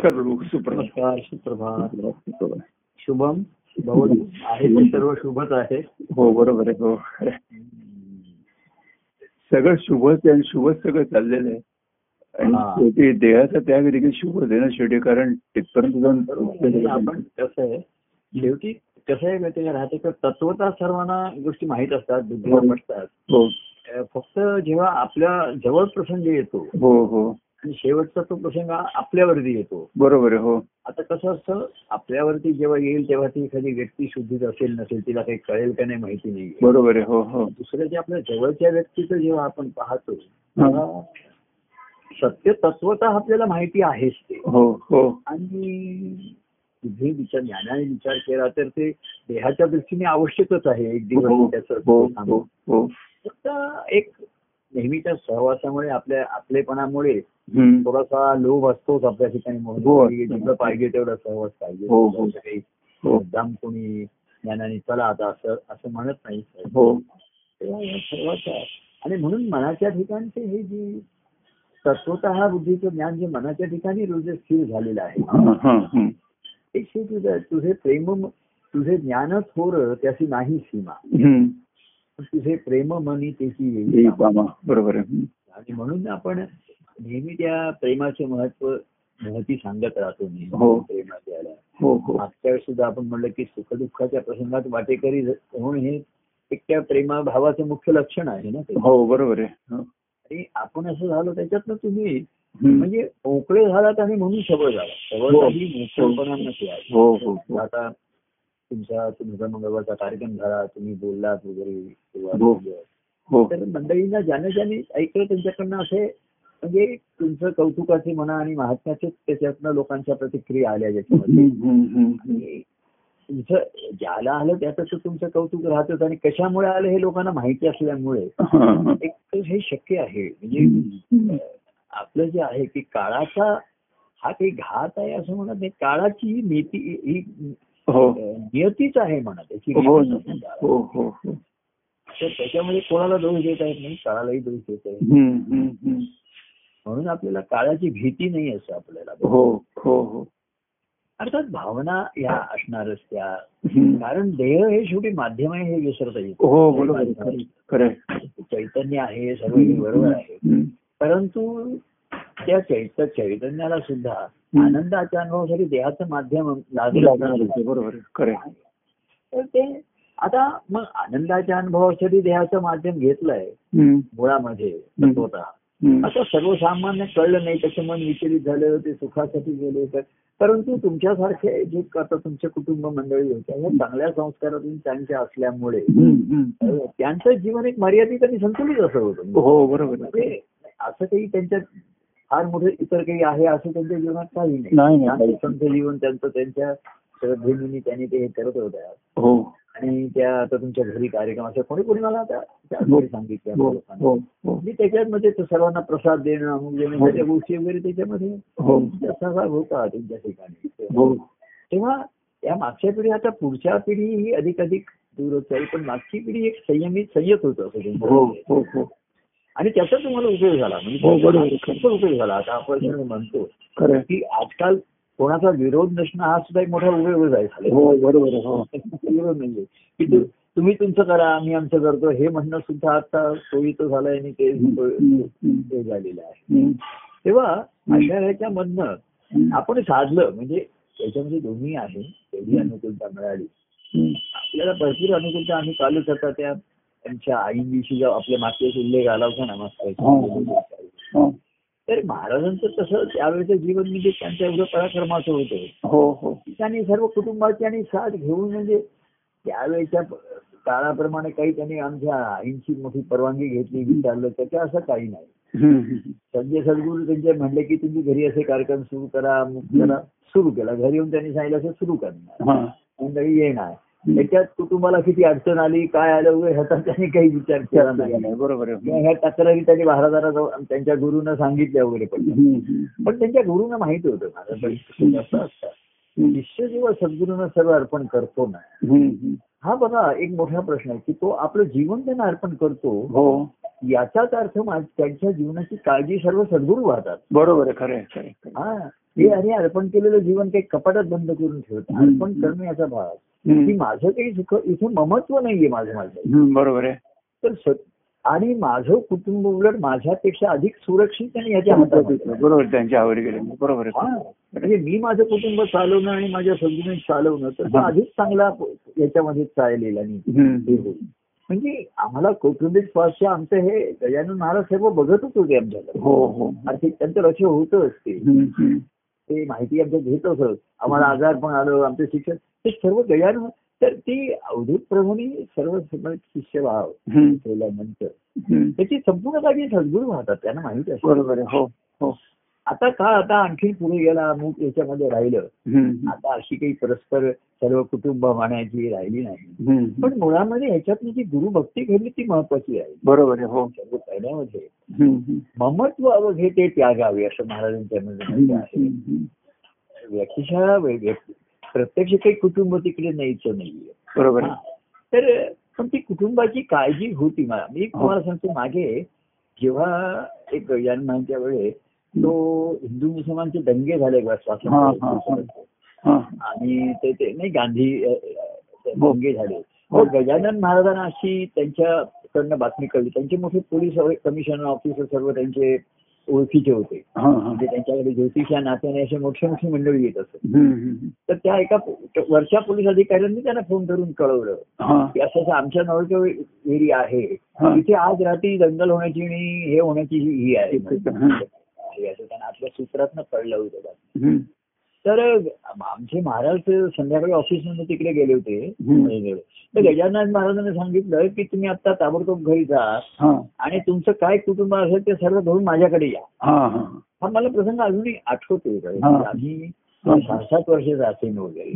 नमस्कार प्रभू सुप्रभात. नमस्कार सुप्रभात. शुभम आहे ते सर्व शुभच आहे. हो बरोबर आहे हो. सगळं शुभच आहे आणि शुभच सगळं चाललेलं आहे. आणि हा. शेवटी देहाचा त्याग देखील शुभच आहे ना शेवटी कारण तिथपर्यंत जाऊन म्हणजे आपण कसं आहे शेवटी कसं आहे माहिती का राहते का तत्वता सर्वांना गोष्टी माहीत असतात बुद्धीला हो. पटतात हो. अं, फक्त जेव्हा आपल्या जवळ प्रसंग येतो हो हो. आणि शेवटचा तो प्रसंग आपल्यावरती येतो. बरोबर हो. आता कसं असतं आपल्यावरती जेव्हा येईल तेव्हा ती एखादी व्यक्ती शुद्धीत असेल नसेल तिला काही कळेल का नाही माहिती नाही. बरोबर आहे हो हो. दुसरं जे आपल्या जवळच्या व्यक्तीचं जेव्हा आपण पाहतो तेव्हा सत्य तत्वता आपल्याला माहिती आहेच ते. हो हो. आणि बुद्धी विचार ज्ञानाने विचार केला तर ते देहाच्या दृष्टीने आवश्यकच आहे एक दिवस त्याचं हो सांगणं. हो हो. फक्त एक नेहमीच्या सहवासामुळे आपल्या आपलेपणामुळे. थोडासा लोभ असतोच आपल्या ठिकाणी हो. म्हणून की जेवढं पाहिजे तेवढा सहवास पाहिजे. हो, हो. हो. मुद्दाम कोणी ज्ञानाने चला आता असं असं म्हणत नाही. हो. सर्वाचा आणि म्हणून मनाच्या ठिकाणचे हे जी तत्वत हा बुद्धीचं ज्ञान जे मनाच्या ठिकाणी रोज स्थिर झालेलं आहे. हा, हा. एक हे तुझं तुझे प्रेम तुझे ज्ञान थोर त्याची नाही सीमा. तुझे प्रेम मनी त्याची हे बरोबर. आणि म्हणून आपण नेहमी त्या प्रेमाचे महत्त्व महती सांगत राहतो हो. नेहमी प्रेमाच्या. हो हो मागच्या वेळेस सुद्धा आपण म्हणलं की सुखदुःखाच्या प्रसंगात वाटेकरी होऊन हे एक त्या प्रेमाभावाचं मुख्य लक्षण आहे ना ते हो बरोबर आहे हो. आणि आपण असं झालो त्याच्यातनं तुम्ही. म्हणजे मोकळे झालात आणि म्हणून सबळ झाला सबळ हो. मोकळेपणा हो हो हो आता तुमचा तुमचा मंगळवारचा कार्यक्रम झाला तुम्ही बोललात वगैरे हो. किंवा हो तर मंडळींना ज्याने ज्याने ऐकलं त्यांच्याकडनं असे म्हणजे तुमचं कौतुकाचे म्हणा आणि महात्म्याचे त्याच्यातनं लोकांच्या प्रतिक्रिया आल्या ज्याच्यामध्ये तुमचं ज्याला आलं त्याचं तुमचं कौतुक राहतच आणि कशामुळे आलं हे लोकांना माहिती असल्यामुळे. एक हे शक्य आहे. म्हणजे. आपलं जे आहे की काळाचा हा काही घात आहे असं म्हणत नाही. काळाची नीती ही हो. नियतीच आहे म्हणा त्याची हो. हो तर त्याच्यामध्ये कोणाला दोष देता येत नाही? काळालाही दोष देता येत. म्हणून आपल्याला काळाची भीती नाही असं आपल्याला हो हो हो अर्थात भावना या असणारच त्या. कारण देह हे शेवटी माध्यम आहे हे विसरता येईल हो बरोबर. चैतन्य आहे सर्व बरोबर आहे. परंतु त्या चैत चैतन्याला सुद्धा आनंदाच्या अनुभवासाठी देहाचं माध्यम लागलं. बरोबर. तर ते आता मग आनंदाच्या अनुभवासाठी देहाचं माध्यम घेतलंय. मुळामध्ये हम्म. आता सर्वसामान्य कळलं नाही त्याचं मन विचलित झालं ते सुखासाठी गेले तर परंतु तुमच्यासारखे जे आता तुमचे कुटुंब मंडळी होत्या या चांगल्या संस्कारातून त्यांच्या असल्यामुळे त्यांचं जीवन एक मर्यादित आणि संतुलित असं होतं. हो बरोबर. म्हणजे असं काही त्यांच्यात फार मोठं इतर काही आहे असं त्यांच्या जीवनात काही नाही, संत जीवन त्यांचं त्यांच्या श्रद्धेने त्यांनी ते हे करत होत्या. हो. आणि त्या आता तुमच्या घरी कार्यक्रम असं कोणी कोणी मला आता त्या सांगितलं मी त्याच्यामध्ये तो सर्वांना प्रसाद देणं अमुक देणं हो. त्या गोष्टी वगैरे त्याच्यामध्ये हो. सहभाग होता त्यांच्या ठिकाणी. हो. तेव्हा या मागच्या पिढी आता पुढच्या पिढी ही अधिक अधिक दूरच जाईल पण मागची पिढी एक संयमित संयत होतं असं. हो हो हो. आणि त्याचा तुम्हाला उपयोग झाला. म्हणजे हो, खूप उपयोग झाला. आता आपण म्हणतो. की आजकाल कोणाचा विरोध नसणं हा सुद्धा एक मोठा उपयोग आहे झाला. हो बरोबर आहे. हो. विरोध नाहीये. की तुम्ही तुमचं करा आम्ही आमचं करतो. हे म्हणणं सुद्धा आता सोयीचं झालंय आणि ते झालेलं आहे. तेव्हा अशा ह्याच्या मधनं हम्म. आपण साधलं म्हणजे त्याच्यामध्ये दोन्ही आहे तेवढी अनुकूलता मिळाली. आपल्याला भरपूर अनुकूलता आम्ही कालच आता त्या त्यांच्या आईविषयी आपल्या वेळेस उल्लेख आला होता ना मागच्या हो. तर महाराजांचं तसं त्यावेळेचं जीवन म्हणजे त्यांच्या एवढं पराक्रमाचं होतं. हो हो. त्यांनी सर्व कुटुंबाची आणि साथ घेऊन म्हणजे त्यावेळेच्या काळाप्रमाणे काही त्यांनी आमच्या आईंची मोठी परवानगी घेतली विचारलं त्याच्या असं काही नाही. संजय सद्गुरू त्यांचे म्हणले की तुम्ही घरी असे कार्यक्रम सुरू करा करा सुरू केला. घरी येऊन त्यांनी सांगितलं असं सुरू करणार. हा. मंडळी येणार. त्याच्यात कुटुंबाला किती अडचण आली काय आलं वगैरे ह्याचा त्यांनी काही विचार केला नाही. बरोबर ह्या तक्रारी त्यांनी महाराजांना त्यांच्या गुरुनं सांगितल्या वगैरे पण. पण त्यांच्या गुरुंना माहिती होतं महाराजांचं शिष्य जेव्हा सद्गुरूंना सर्व अर्पण करतो ना. हा बघा एक मोठा प्रश्न आहे की तो आपलं जीवन त्यांना अर्पण करतो हो. याचाच अर्थ त्यांच्या जीवनाची काळजी सर्व सद्गुरू वाहतात. बरोबर आहे खरं. हा. हे आणि अर्पण केलेलं जीवन काही कपाटात बंद करून ठेवत हम्म. अर्पण करणं याचा भाग. की. माझं काही सुख इथे ममत्व नाहीये माझं माझं बरोबर आहे तर आणि माझं कुटुंब उलट माझ्यापेक्षा अधिक सुरक्षित आणि याच्या हातात. बरोबर त्यांच्या आवडी गेले बरोबर हा. आहे म्हणजे मी माझं कुटुंब चालवणं आणि माझ्या समजून चालवणं तर हा. अधिक चांगला याच्यामध्ये चालेल आणि हम्म. हे होईल म्हणजे आम्हाला कौटुंबिक स्वास्थ्य आमचं हे गजानन महाराज सर्व बघतच होते आमच्याकडे हो हो आर्थिक त्यांचं लक्ष होतं असते. ते माहिती आमच्या घेत असत आम्हाला आजार पण आलं आमचे शिक्षण ते सर्व गजानन तर ती अवधूत प्रभूंनी सर्व हम्म, ठेवल्यानंतर. हम्म. त्याची संपूर्ण जागी सद्गुरू राहतात त्यांना माहिती असतं. बरोबर आता का आता आणखी पुढे गेला अमुक याच्यामध्ये राहिलं? आता अशी काही परस्पर सर्व कुटुंब मानायची राहिली नाही. पण मुळामध्ये ह्याच्यातली जी गुरुभक्ती घडली ती महत्वाची आहे. बरोबर आहे हो. पहिल्यामध्ये. ममत्व अवघे ते त्यागावे असं महाराजांच्या मध्ये हम्म, म्हटलं आहे. हम्म. व्यक्तिशः व्यक्ती- प्रत्यक्ष काही कुटुंब तिकडे न्यायचं नाहीये. बरोबर हा. तर पण ती कुटुंबाची काळजी होती मला. मी तुम्हाला सांगतो मागे जेव्हा एक जन्मांच्या वेळेस तो हिंदू मुसलमानचे दंगे झाले हा, हा, हा. आणि ते ते नाही गांधी हो. दंगे झाले हो. गजानन महाराजांना अशी त्यांच्याकडनं बातमी कळली त्यांचे मोठे पोलीस कमिशनर ऑफिसर सर्व त्यांचे ओळखीचे होते हा, हा. म्हणजे त्यांच्याकडे ज्योतिष या नात्याने असे मोठी मोठी मंडळी येत असत. तर त्या एका वरच्या पोलीस अधिकाऱ्यांनी त्यांना फोन करून कळवलं की असं असं आमच्या नवळच्या एरिया आहे. तिथे आज रात्री दंगल होण्याची आणि हे होण्याची ही आहे हा. असं त्यांना आपल्या सूत्रातनं कळलं होतं हम्म. तर आमचे महाराज संध्याकाळी ऑफिसमध्ये तिकडे गेले होते. तर गजानन महाराजांनी सांगितलं की तुम्ही आता ताबडतोब घरी जा आणि तुमचं काय कुटुंब असेल ते सर्व घेऊन माझ्याकडे या हा, मला प्रसंग अजूनही आठवतोय हा. आम्ही. सहा सात वर्षाचा असेल वगैरे.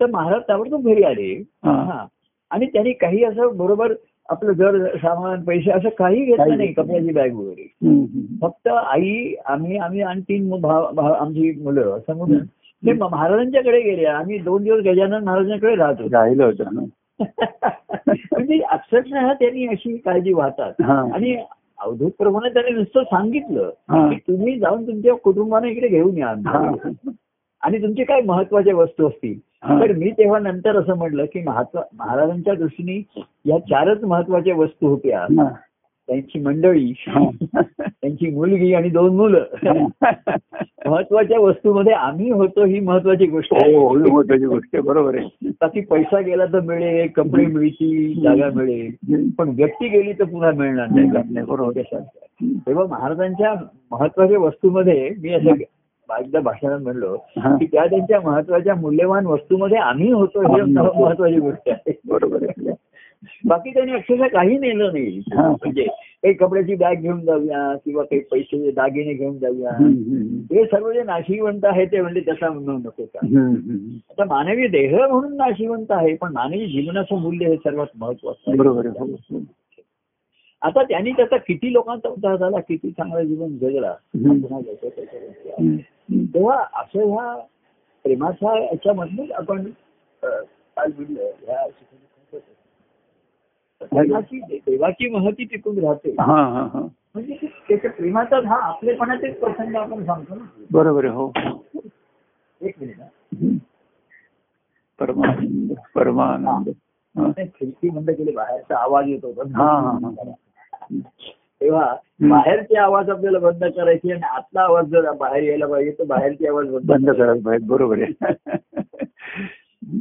तर महाराज ताबडतोब घरी आले. हा आणि त्यांनी काही असं बरोबर आपलं जर सामान पैसे असं काही घेतलं नाही कपड्याची बॅग वगैरे. फक्त आई आम्ही आम्ही आणि तीन आमची मुलं असं म्हणून ते महाराजांच्याकडे गेले आम्ही दोन दिवस गजानन महाराजांकडे राहतो राहिलं होतं म्हणजे अक्षरशः त्यांनी अशी काळजी वाहतात. आणि अवधूत प्रभूने त्यांनी नुसतं सांगितलं. की तुम्ही जाऊन तुमच्या कुटुंबाने इकडे घेऊन या. आणि तुमचे काय महत्त्वाच्या वस्तू असतील. तर मी तेव्हा नंतर असं म्हटलं की महत्वा महाराजांच्या दृष्टीने या चारच महत्त्वाच्या वस्तू होत्या. त्यांची मंडळी. त्यांची मुलगी आणि दोन मुलं. महत्त्वाच्या वस्तूमध्ये आम्ही होतो ही महत्वाची गोष्ट हो ही महत्वाची गोष्ट बरोबर आहे. बाकी पैसा गेला तर मिळेल कपडे मिळतील जागा मिळेल. पण व्यक्ती गेली तर पुन्हा मिळणार नाही. नाही, बरोबर. तेव्हा महाराजांच्या महत्त्वाच्या वस्तूमध्ये मी असं एकदा भाषणात म्हणलो. की त्या त्यांच्या महत्त्वाच्या मूल्यवान वस्तूमध्ये आम्ही होतो हे. महत्वाची गोष्ट आहे बरोबर बाकी त्यांनी अक्षरशः काही नेलं नाही. म्हणजे काही कपड्याची बॅग घेऊन जाऊया किंवा काही पैसे दागिने घेऊन जाऊया. हे सर्व जे नाशिवंत आहे ते म्हणजे त्याचा म्हणू नको का. आता मानवी देह म्हणून नाशिवंत आहे पण मानवी जीवनाचं मूल्य हे सर्वात महत्वाचं बरोबर आहे. आता त्यांनी त्याचा किती लोकांचा उद्धार झाला किती चांगलं जीवन जगला. तेव्हा असं ह्या प्रेमाच्या याच्यामधूनच आपण म्हणलं ह्या देवाची महती टिकून राहते. हा हा हा. म्हणजे त्याच्या प्रेमाचा हा आपलेपणाचेच प्रसंग आपण सांगतो ना. बरोबर हो. एक मिनिट. परमानंद परमानंद. खिडकी बंद केली बाहेरचा आवाज येत. होता हा, हा, हा. तेव्हा बाहेरचे आवाज आपल्याला बंद करायचे आणि आतला आवाज जर बाहेर यायला पाहिजे तर बाहेरचे आवाज बंद. करायला पाहिजे. बरोबर आहे.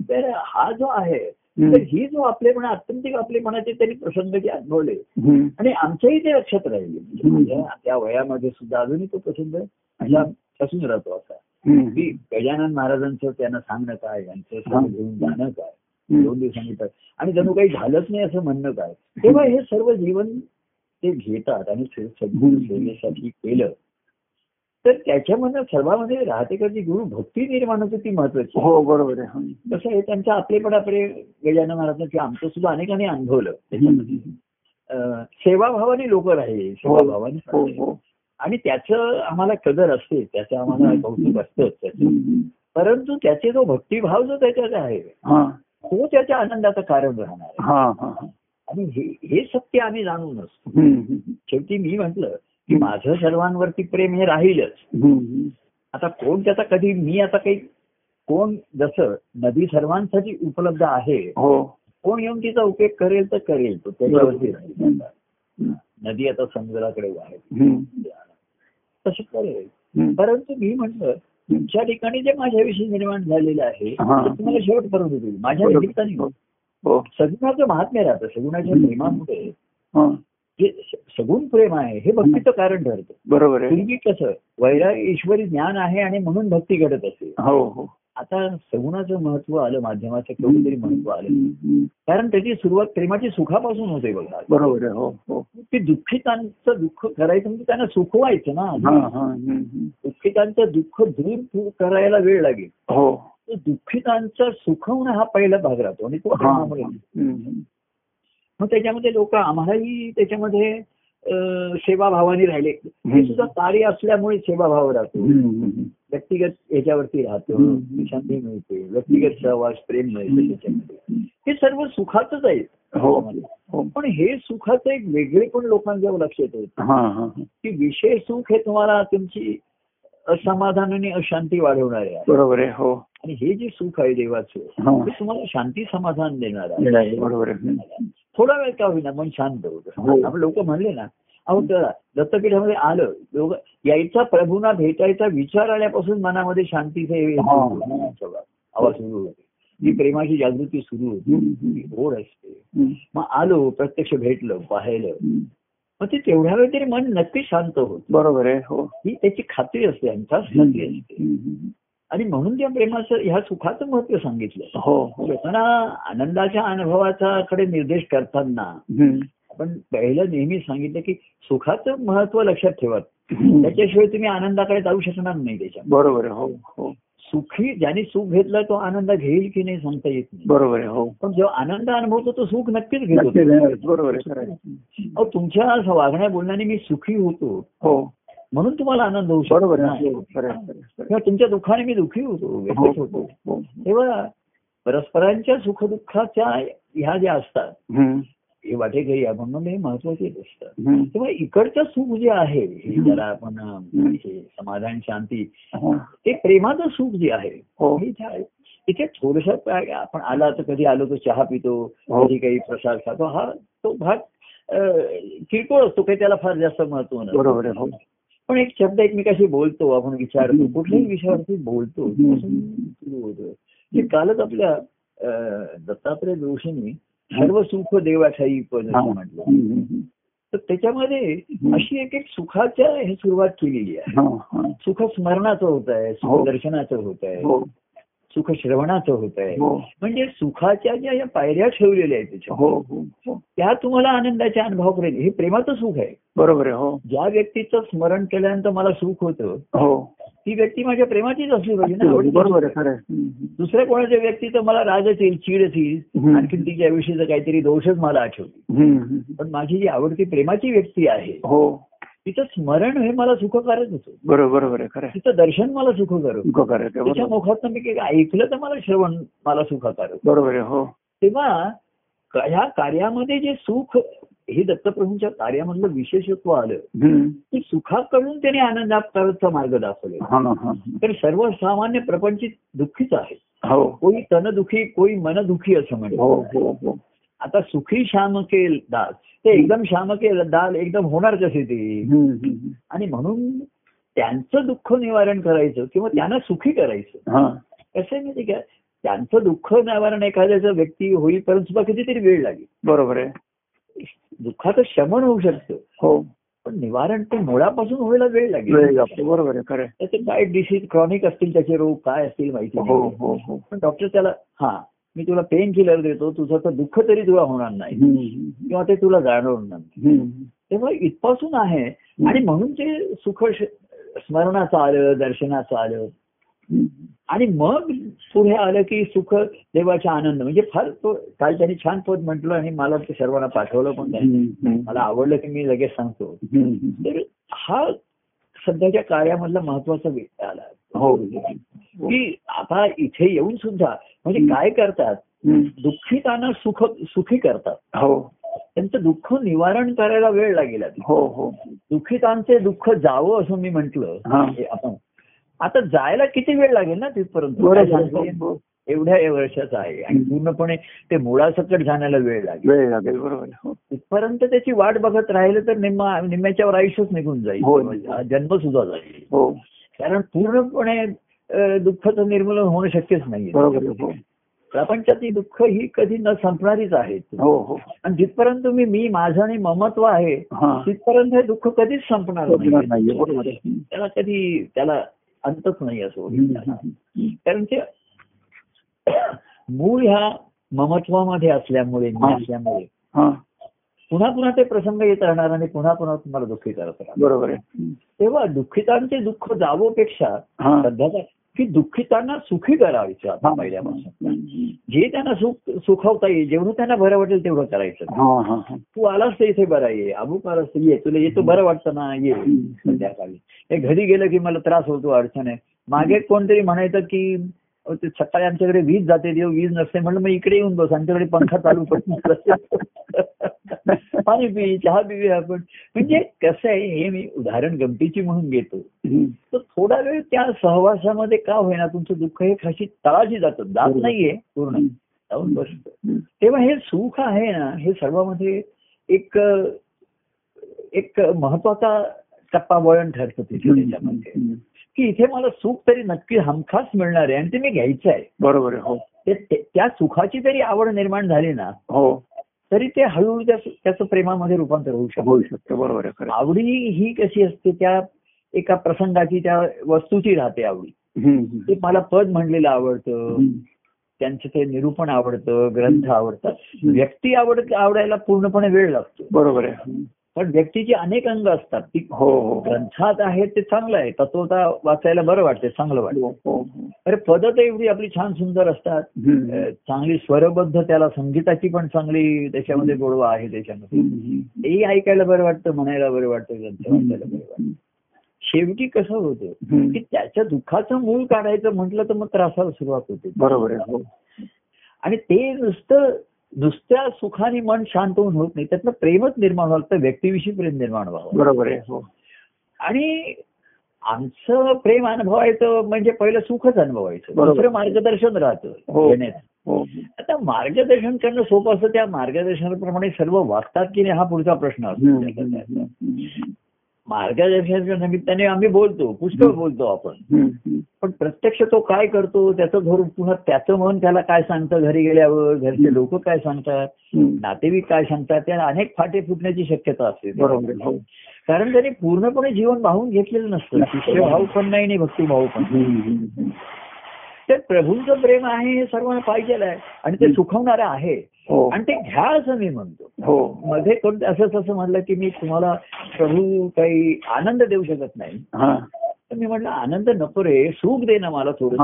तर हा जो आहे. तर ही जो आपलेपणा अत्यंतिक आपलेपणाचे त्यांनी प्रसंग जे अनुभवले. आणि आमच्याही ते लक्षात राहिले. म्हणजे त्या वयामध्ये सुद्धा अजूनही तो प्रसंग असा असून राहतो असा. की गजानन महाराजांचं त्यांना सांगणं काय यांचं. सर्व घेऊन जाणं काय. दोन दिवसांनी तर. आणि जणू काही झालंच नाही असं म्हणणं काय? तेव्हा हे सर्व जीवन ते घेतात आणि सद्गुरू सेवेसाठी केलं तर त्याच्यामध्ये सर्वांमध्ये राहते का जी गुरु भक्ती निर्माण होते ती महत्वाची. हो बरोबर आहे. कसं आहे त्यांच्या आपलेपणाकडे गजानन महाराजांचे आमचं सुद्धा अनेकांनी अनुभवलं त्याच्यामध्ये सेवाभावाने लोक राहिले हो सेवाभावाने हो. हो आणि त्याचं आम्हाला कदर असते त्याचं आम्हाला कौतुक त्याचं हम्म. परंतु त्याचे जो भक्तिभाव जो त्याच्यात आहे हा तो त्याच्या आनंदाचं कारण राहणार. हा हा हा. आणि हे सत्य आम्ही जाणूनच हम्म. शेवटी मी म्हंटल की माझं सर्वांवरती प्रेम हे राहीलच. आता कोण त्याचा कधी मी आता काही कोण जसं नदी सर्वांसाठी उपलब्ध आहे हो कोण येऊन तिचा उपयोग करेल तर करेल तो त्याच्यावरती राहील. नदी आता समुद्राकडे हम्म. तसं करेल. परंतु मी म्हटलं तुमच्या ठिकाणी जे माझ्याविषयी निर्माण झालेलं आहे. ते तुम्हाला शेवटपर्यंत होईल माझ्या बरोबर. हो. सगुणाचं महात्म्य राहतं. सगुणाच्या. प्रेमामुळे. हा. जे सगुण प्रेम आहे हे भक्तीचं कारण ठरतं. बरोबर आहे. पूर्वी कसं वैरा ईश्वरी ज्ञान आहे आणि म्हणून भक्ती घडत असे. हो हो. आता सगुणाचं महत्त्व आलं माध्यमाचं केवढं तरी महत्त्व आलं. कारण त्याची सुरुवात प्रेमाची सुखापासून होते बघा. बरोबर हो हो. ते दुःखितांचं दुःख करायचं म्हणजे त्यांना सुखवायचं ना. हा. दुःखितांचं दुःख दूर करायला वेळ लागेल. हो. दुःखितांचं सुखवणं हा पहिला भाग राहतो आणि तो हा. मग त्याच्यामध्ये लोक आम्हालाही त्याच्यामध्ये सेवाभावाने राहिले. हे. सुद्धा कार्य असल्यामुळे सेवाभाव राहतो. व्यक्तिगत याच्यावरती राहतो. शांती मिळते. व्यक्तिगत सहवास प्रेम मिळते त्याच्यामध्ये. हे सर्व सुखाचंच आहे हो. हो. पण हे सुखाचं एक वेगळे पण लोकांच्या लक्षात येत हा हा. की विशेष सुख हे तुम्हाला तुमची असमाधान आणि अशांती वाढवणार आहे बरोबर आहे हो आणि हे जे सुख आहे देवाचं हा. ते तुम्हाला शांती समाधान देणार आहे बरोबर. थोडा वेळ का होईना मन शांत हो. होतं आपण लोक म्हणले ना अहो दत्तपीठामध्ये आलं लोक यायचा प्रभूंना भेटायचा विचार आल्यापासून मनामध्ये शांतीचे हे हा. आवाज सुरू होते जी प्रेमाची जागृती सुरू होती. ती ओढ असते. मग आलो प्रत्यक्ष भेटलं पाहिलं. मग ते तेवढ्या वेळ तरी मन नक्की शांत होत. बरोबर आहे हो. ही त्याची खात्री असते खात्री असते. आणि म्हणून त्या प्रेमाचं ह्या सुखाचं महत्त्व सांगितलं. हो हो. लोकांना आनंदाच्या अनुभवाचा कडे निर्देश करताना. आपण पहिलं नेहमी सांगितलं की सुखाचं महत्त्व लक्षात ठेवा. त्याच्याशिवाय तुम्ही आनंदाकडे जाऊ शकणार नाही त्याच्या बरोबर हो हो. सुखी ज्याने सुख घेतलं तो आनंद घेईल की नाही सांगता येत नाही. बरोबर आहे हो. पण जेव्हा आनंद अनुभवतो तो सुख नक्कीच घेतो. नाही, बरोबर आहे तुमच्या वागण्या बोलण्याने मी सुखी होतो. हो. म्हणून तुम्हाला आनंद होऊ शकतो. हो, किंवा तुमच्या दुःखाने मी दुःखी होतो. व्यथित हो, होतो. हो, हो. तेव्हा परस्परांच्या सुखदुःखाच्या ह्या ज्या असतात हे वाटेकरी आपण म्हणून हे महत्त्वाचे असतात हम्म. तेव्हा इकडचं सुख जे आहे ज्याला आपण हे समाधान शांती हो. ते प्रेमाचं सुख जे आहे हो. इथे थोडस आपण आला तर कधी आलो तर चहा पितो हो. कधी काही प्रसाद खातो हा तो भाग किरकोळ असतो काही त्याला फार जास्त महत्त्व नसतं. बरोबर आहे हो पण एक शब्द एकमेकाशी बोलतो आपण विचारतो. कुठल्याही विषयावरती बोलतो कालच आपल्या दत्तात्रय जोशींनी सर्व सुख देवाशाही. असं म्हटलं. तर त्याच्यामध्ये. अशी एक एक सुखाच्या हे सुरुवात केलेली आहे. सुख स्मरणाचं होत आहे हो. सुख दर्शनाचं होत आहे हो. सुख श्रवणाचं होत आहे. हो. म्हणजे सुखाच्या ज्या या पायऱ्या ठेवलेल्या आहेत त्याच्या. हो हो हो. त्या तुम्हाला आनंदाच्या अनुभवापर्यंत हे प्रेमाचं सुख आहे. बरोबर आहे हो. ज्या व्यक्तीचं स्मरण केल्यानंतर मला सुख होतं हो. ती व्यक्ती माझ्या प्रेमाचीच असली पाहिजे. बरोबर. दुसऱ्या कोणाच्या व्यक्तीचं मला रागच येईल येईल हम्म. आणखीन तिच्याविषयीचं काहीतरी दोषच मला आठवतील हम्म. पण माझी जी आवडती प्रेमाची व्यक्ती आहे हो तिचं स्मरण हे मला सुखकारक होतं बरोबर बरोबर. तिचं दर्शन मला सुखकारक होतं. उपकार आहे ते, त्याच्या बरोबर मुखातनं मी काही ऐकलं तर मला श्रवण मला सुखकारक. बरोबर आहे हो तेव्हा ह्या कार्यामध्ये जे सुख हे दत्तप्रभूंच्या कार्यामधलं विशेषत्व आलं. की सुखाकडून त्याने आनंदाचा मार्ग दाखवले. हा हा हा. तर सर्वसामान्य प्रपंचित दुःखीच आहे. हो. कोई तन दुखी कोई मन दुखी असं म्हणतो हो हो हो. आता सुखी श्यामके दाल ते एकदम श्यामके दाल एकदम होणार कसे ते. आणि म्हणून त्यांचं दुःख निवारण करायचं किंवा त्यांना सुखी करायचं. कसं आहे माहिती का? त्यांचं दुःख निवारण एखाद्याचं व्यक्ती होईपर्यंत सुद्धा कितीतरी वेळ लागेल. बरोबर आहे. दुःखाचं शमन होऊ शकतं. हो. पण निवारण ते मुळापासून व्हायला वेळ लागेल. बरोबर आहे खरं. त्याचे काय डिसीज क्रॉनिक असतील त्याचे रोग काय असतील माहिती हो हो हो. पण डॉक्टर त्याला हा मी तुला पेन किलर देतो तुझं तर दुःख तरी तुला होणार नाही. किंवा ते तुला जाणवणार नाही. तेव्हा इथपासून आहे. आणि म्हणून ते सुख स्मरणाचं आलं दर्शनाचं आलं. आणि मग पुढे आलं की सुख देवाचा आनंद. म्हणजे फार तो काल त्यांनी छान पद म्हटलं आणि मला ते सर्वांना पाठवलं पण. मला आवडलं की मी लगेच सांगतो. तर हा सध्याच्या कार्यामधला महत्त्वाचा विषय आला. हो. की आता इथे येऊन सुद्धा म्हणजे काय करतात. दुःखितांना सुख सुखी करतात. हो. त्यांचं दुःख निवारण करायला वेळ लागेल. हो हो. दुःखितांचे दुःख जावं असं मी म्हंटल. आपण आता जायला किती वेळ लागेल ना तिथपर्यंत. एवढ्या वर्षाचा आहे आणि पूर्णपणे ते मुळासकट जाण्याला वेळ लागेल. वेळ लागेल बरोबर. हो. तिथपर्यंत त्याची वाट बघत राहिलं तर निम्मा निम्म्याच्यावर आयुष्यच निघून जाईल. हो. हा जन्म सुद्धा जाईल. हो. कारण पूर्णपणे दुःखाचं निर्मूलन होणं शक्यच नाहीये. बरोबर आहे. हो. प्रपंचातली दुःख ही कधी न संपणारीच आहेत. आणि जिथपर्यंत तुम्ही मी माझं आणि ममत्व आहे तिथपर्यंत हे दुःख कधीच संपणार नाही. त्याला कधी त्याला अंतच नाही असं कारण ते मूळ ह्या ममत्वामध्ये असल्यामुळे मी. असल्यामुळे पुन्हा पुन्हा ते प्रसंग येत राहणार आणि पुन्हा पुन्हा तुम्हाला दुःखी करत राहणार. बरोबर आहे. तेव्हा दुःखितांचे दुःख जावोपेक्षा सध्याचा की दुःखितांना सुखी करायचं आता. पहिल्यापासून. जे त्यांना सुख सुखवता येईल जेवढं त्यांना बरं वाटेल तेवढं करायचं. तू आलास तर इथे बरा ये अमुक आलास तर ये तुला येतो बरं वाटतं ना ये. संध्याकाळी. हे घरी गेलं की मला त्रास होतो अडचण आहे. मागे कोणतरी म्हणायचं की सकाळी आमच्याकडे वीज जाते देव वीज नसते म्हणलं मग इकडे येऊन बस आमच्याकडे पंखा चालू पडतो पाणी पी चहा पिऊया आपण. म्हणजे कसं आहे हे मी उदाहरण गमतीची म्हणून घेतो. तर थोडा वेळ त्या सहवासामध्ये का होईना तुमचं दुःख हे खाशी तळाशी जातं. जात. नाहीये. पूर्ण. जाऊन बसतं. तेव्हा हे सुख आहे ना हे सर्वांमध्ये एक एक महत्त्वाचा टप्पा वळण ठरतं तिथे त्याच्यामध्ये. की इथे मला सुख तरी नक्की हमखास मिळणार आहे आणि ते मी घ्यायचं आहे. बरोबर हो. त्या सुखाची तरी आवड निर्माण झाली ना हो. तरी ते हळूहळू त्याचं प्रेमामध्ये रूपांतर होऊ शकतं. होऊ शकतं. बरोबर आहे आवडी ही कशी असते? त्या एका प्रसंगाची त्या वस्तूची राहते आवडी. ते मला पद म्हणलेलं आवडतं. त्यांचं ते निरूपण आवडतं ग्रंथ आवडतात. व्यक्ती आवड आवडायला पूर्णपणे वेळ लागतो. बरोबर आहे. पण व्यक्तीची अनेक अंग असतात. ती हो हो ग्रंथात आहे ते चांगलं आहे. तत्वता वाचायला बरं वाटते चांगलं वाटतं. हो हो अरे पद तर एवढी आपली छान सुंदर असतात. चांगली स्वरबद्ध त्याला संगीताची पण चांगली त्याच्यामध्ये गोडवा आहे त्याच्यामध्ये. तेही ऐकायला बरं वाटतं म्हणायला बरं वाटतं ग्रंथ वाचायला बरं वाटतं. शेवटी कसं होतं. की त्याच्या दुःखाचं मूळ काढायचं म्हटलं तर मग त्रासाला सुरुवात होते. बरोबर हो. आणि ते नुसतं नुसत्या सुखाने मन शांत होऊन होत नाही. त्यातनं प्रेमच निर्माण व्हावं लागतं. व्यक्तीविषयी प्रेम निर्माण व्हावं. बरोबर आहे. हो. आणि आमचं प्रेम अनुभवायचं म्हणजे पहिलं सुखच अनुभवायचं. दुसरं मार्गदर्शन राहतं हो. हो. आता मार्गदर्शन करणं सोपं असतं. त्या मार्गदर्शनाप्रमाणे सर्व वागतात की नाही हा पुढचा प्रश्न. असतो. मार्गदर्शनाच्या निमित्ताने आम्ही बोलतो पुष्कळ बोलतो आपण. पण प्रत्यक्ष तो काय करतो त्याचं धरून पुन्हा त्याचं मन त्याला काय सांगतं घरी गेल्यावर घरचे लोक काय सांगतात. नातेवाईक काय सांगतात त्या अनेक फाटे फुटण्याची शक्यता असते. बरोबर हो. कारण त्यांनी पूर्णपणे जीवन वाहून घेतलेलं नसतं. शिष्यभाव पण नाही भक्तिभाव पण. तर प्रभूंचं प्रेम आहे हे सर्वांना पाहिजे आहे. आणि ते सुखवणारं आहे. हो. आणि ते घ्या असं मी म्हणतो. हो. मध्ये कोण असंच असं म्हणलं की मी तुम्हाला प्रभू काही आनंद देऊ शकत नाही. हा. तर मी म्हटलं आनंद नको रे सुख दे ना मला थोडं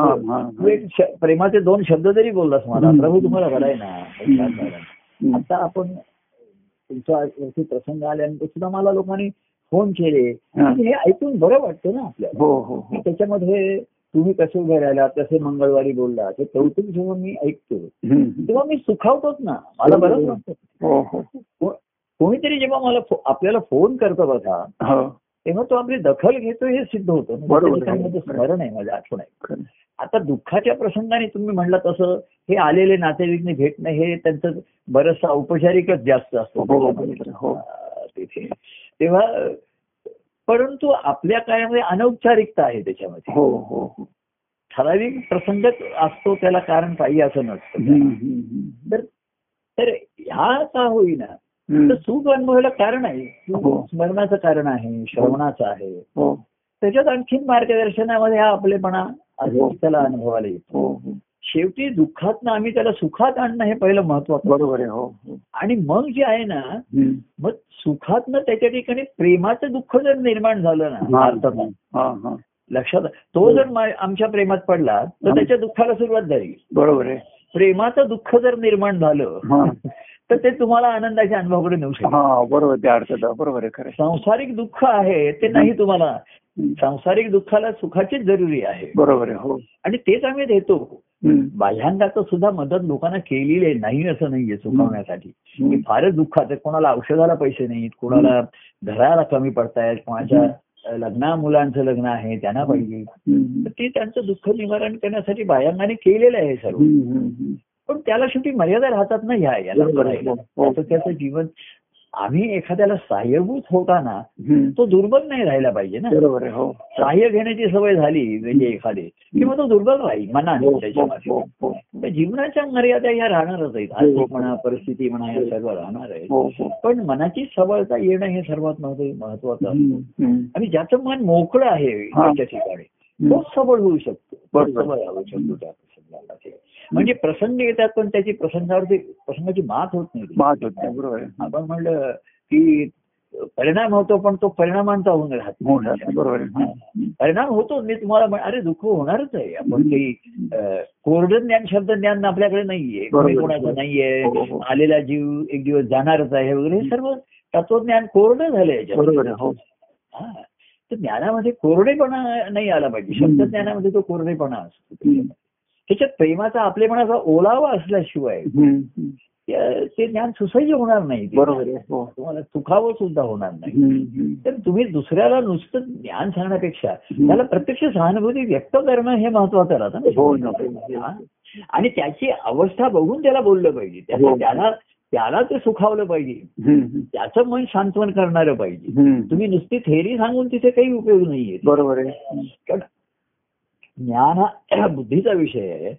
तू एक प्रेमाचे दोन शब्द जरी बोललास मला. प्रभू तुम्हाला घडाय ना. आता आपण तुमचा वरती प्रसंग आल्यानंतर सुद्धा मला लोकांनी फोन केले. हा. ऐकून बरं वाटतं ना आपल्याला. हो त्याच्यामध्ये तुम्ही कसे उभे राहिला कसे मंगळवारी बोलला ते कौतुक जेव्हा मी ऐकतो. तेव्हा मी सुखावतोच ना मला बरंच वाटतं हो हो को- कोणीतरी जेव्हा मला आपल्याला फोन करतो बघा हो तेव्हा तो आपली दखल घेतो हे सिद्ध होतं म्हणजे बरोबर. स्मरण आहे माझं आठवण आहे. आता दुःखाच्या प्रसंगाने तुम्ही म्हणला तसं हे आलेले नातेवाईकने भेटणं हे त्यांचं बरंचसं औपचारिकच जास्त असतं हो. हो. तिथे तेव्हा परंतु आपल्या काळामध्ये अनौपचारिकता आहे त्याच्यामध्ये. हो हो हो. ठराविक प्रसंगच असतो त्याला कारण पाहिजे असं नसतं. तर तर ह्या का होईना? तर. सुख अनुभवायला कारण आहे. हो. स्मरणाचं कारण आहे श्रवणाचं आहे. त्याच्यात आणखीन मार्गदर्शनामध्ये हा आपलेपणा. त्याला अनुभवाला येतो. शेवटी दुःखात आम्ही त्याला सुखात आणणं हे पहिलं महत्वाचं बरोबर आहे हो. हो आणि मग जे आहे ना. मग सुखातनं त्याच्या ठिकाणी प्रेमाचं दुःख जर निर्माण झालं ना हा, हा, हा. लक्षात तो जर आमच्या प्रेमात पडला तर. त्याच्या दुःखाला सुरुवात झाली. बरोबर आहे. प्रेमाचं दुःख जर निर्माण झालं. तर ते तुम्हाला आनंदाच्या अनुभवाकडे नेऊ शकतं. हा बरोबर त्या अर्थात बरोबर आहे खरं. सांसारिक दुःख आहे ते नाही तुम्हाला. सांसारिक दुःखाला सुखाचीच जरुरी आहे. बरोबर आहे हो. आणि तेच आम्ही देतो. हम्म. बाह्यांगाचं सुद्धा मदत लोकांना केलेली आहे नाही असं नाहीये चुकवण्यासाठी की. फारच दुःखात आहे कोणाला औषधाला पैसे नाहीत कोणाला घराला कमी पडतायत कोणाच्या लग्ना मुलांचं लग्न आहे त्यांना पाहिजे. तर ते त्यांचं दुःख निवारण करण्यासाठी बाह्यांगाने केलेलं आहे सर्व. पण त्याला शेवटी मर्यादा राहतात ना ह्या याला. हो, हो. त्याचं जीवन आम्ही एखाद्याला सहाय्यभूत होताना. तो दुर्बल नाही राहिला पाहिजे ना बरोबर हो सहाय्य घेण्याची सवय झाली म्हणजे एखादी किंवा तो दुर्बल राहील मनाने हो, हो, हो, जीवनाच्या मर्यादा ह्या राहणारच आहेत. आर्थिक म्हणा परिस्थिती म्हणा या सर्व राहणार आहे. पण मनाची सबळता येणं हे सर्वात महत्व- महत्वाचं. आणि ज्याचं मन मोकळं आहे. त्याच्या ठिकाणी तो सबळ होऊ शकतो. सबळ राहू शकतो त्या प्रसंगाला. म्हणजे प्रसंग येतात पण त्याची प्रसंगावरती प्रसंगाची मात होत नाही. मात होत नाही, बरोबर आपण म्हणलं की परिणाम होतो पण तो परिणामांचा होऊन राहत. हो बरोबर हा. परिणाम होतो मी तुम्हाला अरे दुःख होणारच आहे. आपण काही कोरडं ज्ञान शब्द ज्ञान आपल्याकडे नाहीये. कोणाचं नाहीये. हो, हो. आलेला जीव एक दिवस जाणारच आहे वगैरे हे सर्व तत्वज्ञान कोरडं हो. हा. तर ज्ञानामध्ये कोरडेपणा नाही आला पाहिजे. शब्द ज्ञानामध्ये तो कोरडेपणा असतो. त्याच्यात प्रेमाचा आपलेपणाचा ओलावा असल्याशिवाय ते ज्ञान सुसह्य होणार नाही. बरोबर हो. तुम्हाला चुकावं सुद्धा होणार नाही. तर तुम्ही दुसऱ्याला नुसतं ज्ञान सांगण्यापेक्षा त्याला प्रत्यक्ष सहानुभूती व्यक्त करणं हे महत्वाचं राहतं हो. आणि त्याची अवस्था बघून त्याला बोललं पाहिजे. त्याचं हो. त्याला त्याला ते सुखावलं पाहिजे. त्याचं मन सांत्वन करणारं पाहिजे. तुम्ही नुसती थेरी सांगून तिथे काही उपयोग नाहीये. बरोबर आहे. कारण ज्ञान हा बुद्धीचा विषय आहे.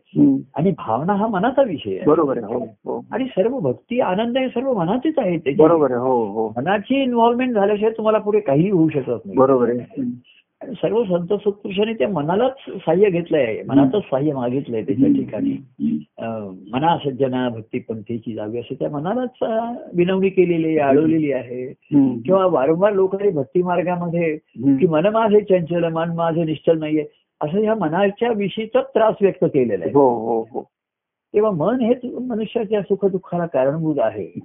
आणि भावना हा मनाचा विषय आहे. बरोबर आहे हो हो. आणि सर्व भक्ती आनंद हे सर्व मनाचेच आहे बरोबर आहे हो हो. मनाची इन्व्हॉल्वमेंट झाल्याशिवाय तुम्हाला पुढे काही होऊ शकत नाही. बरोबर आहे. सर्व संत सत्पुरुषांनी त्या मनालाच सहाय्य घेतलंय मनातच सहाय्य मागितलंय त्याच्या ठिकाणी. मना सज्जना भक्ती पंथीची जावी असे त्या मनालाच विनवणी केलेली आहे अडवलेली आहे. किंवा वारंवार लोकांनी भक्ती मार्गामध्ये. की मन माझे चंचल मन माझे निश्चल नाहीये. असं ह्या मनाच्या विषयीचा त्रास व्यक्त केलेला आहे. हो हो हो. तेव्हा मन हेच मनुष्याच्या सुखदुःखाला कारणभूत आहे.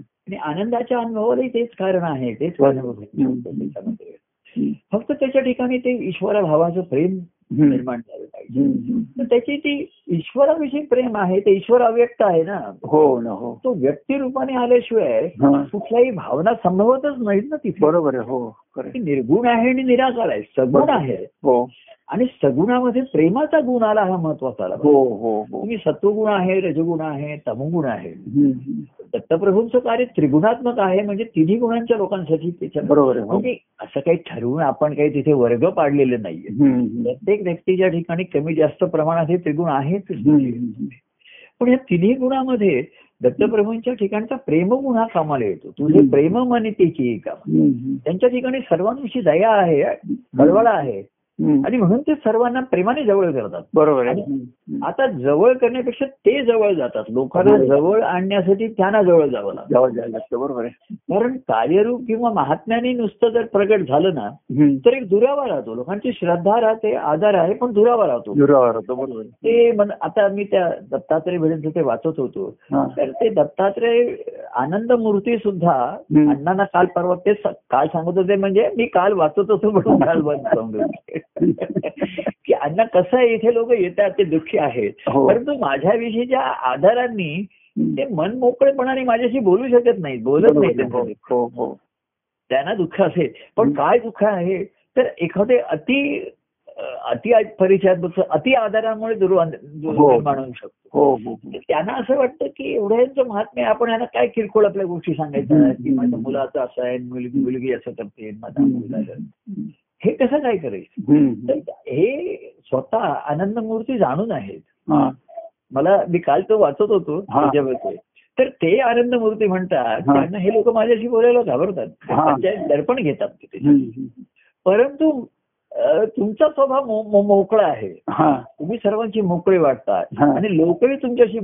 आणि आनंदाच्या अनुभवालाही तेच कारण आहे तेच. त्याच्यामध्ये. फक्त त्याच्या ठिकाणी ते ईश्वरा भावाचं प्रेम. निर्माण झालं पाहिजे. तर त्याची ती ईश्वराविषयी प्रेम आहे ते ईश्वर अव्यक्त आहे ना. हो ना हो. तो व्यक्तिरूपाने आल्याशिवाय हा. कुठल्याही भावना संभवतच नाहीत ना तिथे. बरोबर आहे हो ती निर्गुण आहे आणि निराकार आहे सगुण आहे. हो. आणि सगुणामध्ये प्रेमाचा गुण आला हा महत्त्वाचा आला हो हो हो तुम्ही सत्वगुण आहे रजगुण आहे तमगुण आहे. दत्तप्रभूंचं कार्य त्रिगुणात्मक आहे म्हणजे तिन्ही गुणांच्या लोकांसाठी त्याच्या बरोबर आहे हो म्हणजे असं काही ठरवून आपण काही तिथे वर्ग पाडलेले नाहीये. प्रत्येक व्यक्तीच्या ठिकाणी कमी जास्त प्रमाणात हे त्रिगुण आहेत. पण या तिन्ही गुणामध्ये दत्तप्रभूंच्या ठिकाणचा प्रेमगुण हा कामाला येतो तुझे प्रेम मनितेची काम हम्म. त्यांच्या ठिकाणी सर्वांविषयी दया आहे कळवळा आहे. आणि म्हणून ते सर्वांना प्रेमाने जवळ करतात. बरोबर आता जवळ करण्यापेक्षा ते जवळ जातात. लोकांना जवळ आणण्यासाठी त्यांना जवळ जावं लागतं. जवळ जायला लागतं बरोबर आहे. कारण कार्यरूप किंवा महात्म्याने नुसतं जर प्रगट झालं ना. तर एक दुरावा राहतो. लोकांची श्रद्धा राहते आधार आहे पण दुरावा राहतो. दुरावर होतो बरोबर. ते मन आता मी त्या दत्तात्रय भिडेंचं ते वाचत होतो. तर ते दत्तात्रय आनंद मूर्ती सुद्धा. अण्णांना काल परवा ते काल सांगत होते म्हणजे मी काल वाचत होतो म्हणून काल बंद सांगतो की अण्णा कसं आहे इथे लोक येतात ते दुःखी आहेत. हो. परंतु माझ्याविषयीच्या आधारांनी ते मन मोकळेपणाने माझ्याशी बोलू शकत नाहीत बोलत नाही हो हो त्यांना दुःख असेल पण काय दुःख आहे? तर एखादे अति अति परिचयात अति आधारामुळे. निर्माण होऊ शकतो. हो हो त्यांना असं वाटतं की एवढ्यांचं महात्म्य आपण यांना काय किरकोळ आपल्या गोष्टी सांगायच्या आहेत, की. माझ्या मुलाचं असं आहे मुलगी मुलगी असं करते माझा मुलगा. हे कसं काय करायचं. तर हे स्वतः आनंदमूर्ती जाणून आहेत. मला मी काल तो वाचत होतो तर ते आनंदमूर्ती म्हणतात हा. त्यांना हे लोक माझ्याशी बोलायला घाबरतात दर्पण घेतात. परंतु तुमचा स्वभाव मोकळा आहे. तुम्ही सर्वांची मोकळे वाटतात. आणि लोकही तुमच्याशी.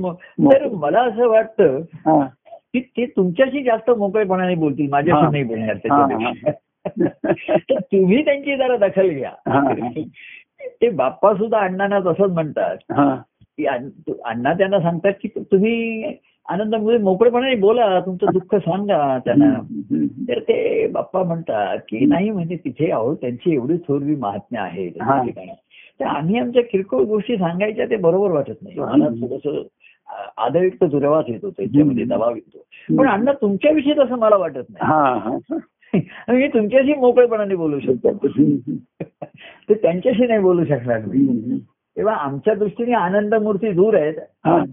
तर मला असं वाटतं. की ते तुमच्याशी जास्त मोकळेपणाने बोलतील माझ्याशी. नाही बोलणार त्याच्यापेक्षा तर तुम्ही त्यांची जरा दखल घ्या. ते बाप्पा सुद्धा अण्णांना तसंच म्हणतात. हा. की अण्ण- त्यांना सांगतात की तुम्ही आनंदामध्ये मोकळेपणाने बोला तुमचं दुःख सांगा त्यांना. तर ते बाप्पा म्हणतात की नाही म्हणजे तिथे अहो त्यांची एवढी थोरवी महात्म्य आहे. त्या ठिकाणी. तर आम्ही आमच्या किरकोळ गोष्टी सांगायच्या ते बरोबर वाटत नाही. मला थोडस आदरयुक्त दुरावास येतो त्याच्यामध्ये दबाव येतो. पण अण्णा तुमच्याविषयी तसं मला वाटत नाही. मी तुमच्याशी मोकळेपणाने बोलू शकतो. तर त्यांच्याशी नाही बोलू शकणार मी. तेव्हा आमच्या दृष्टीने आनंद मूर्ती दूर आहेत.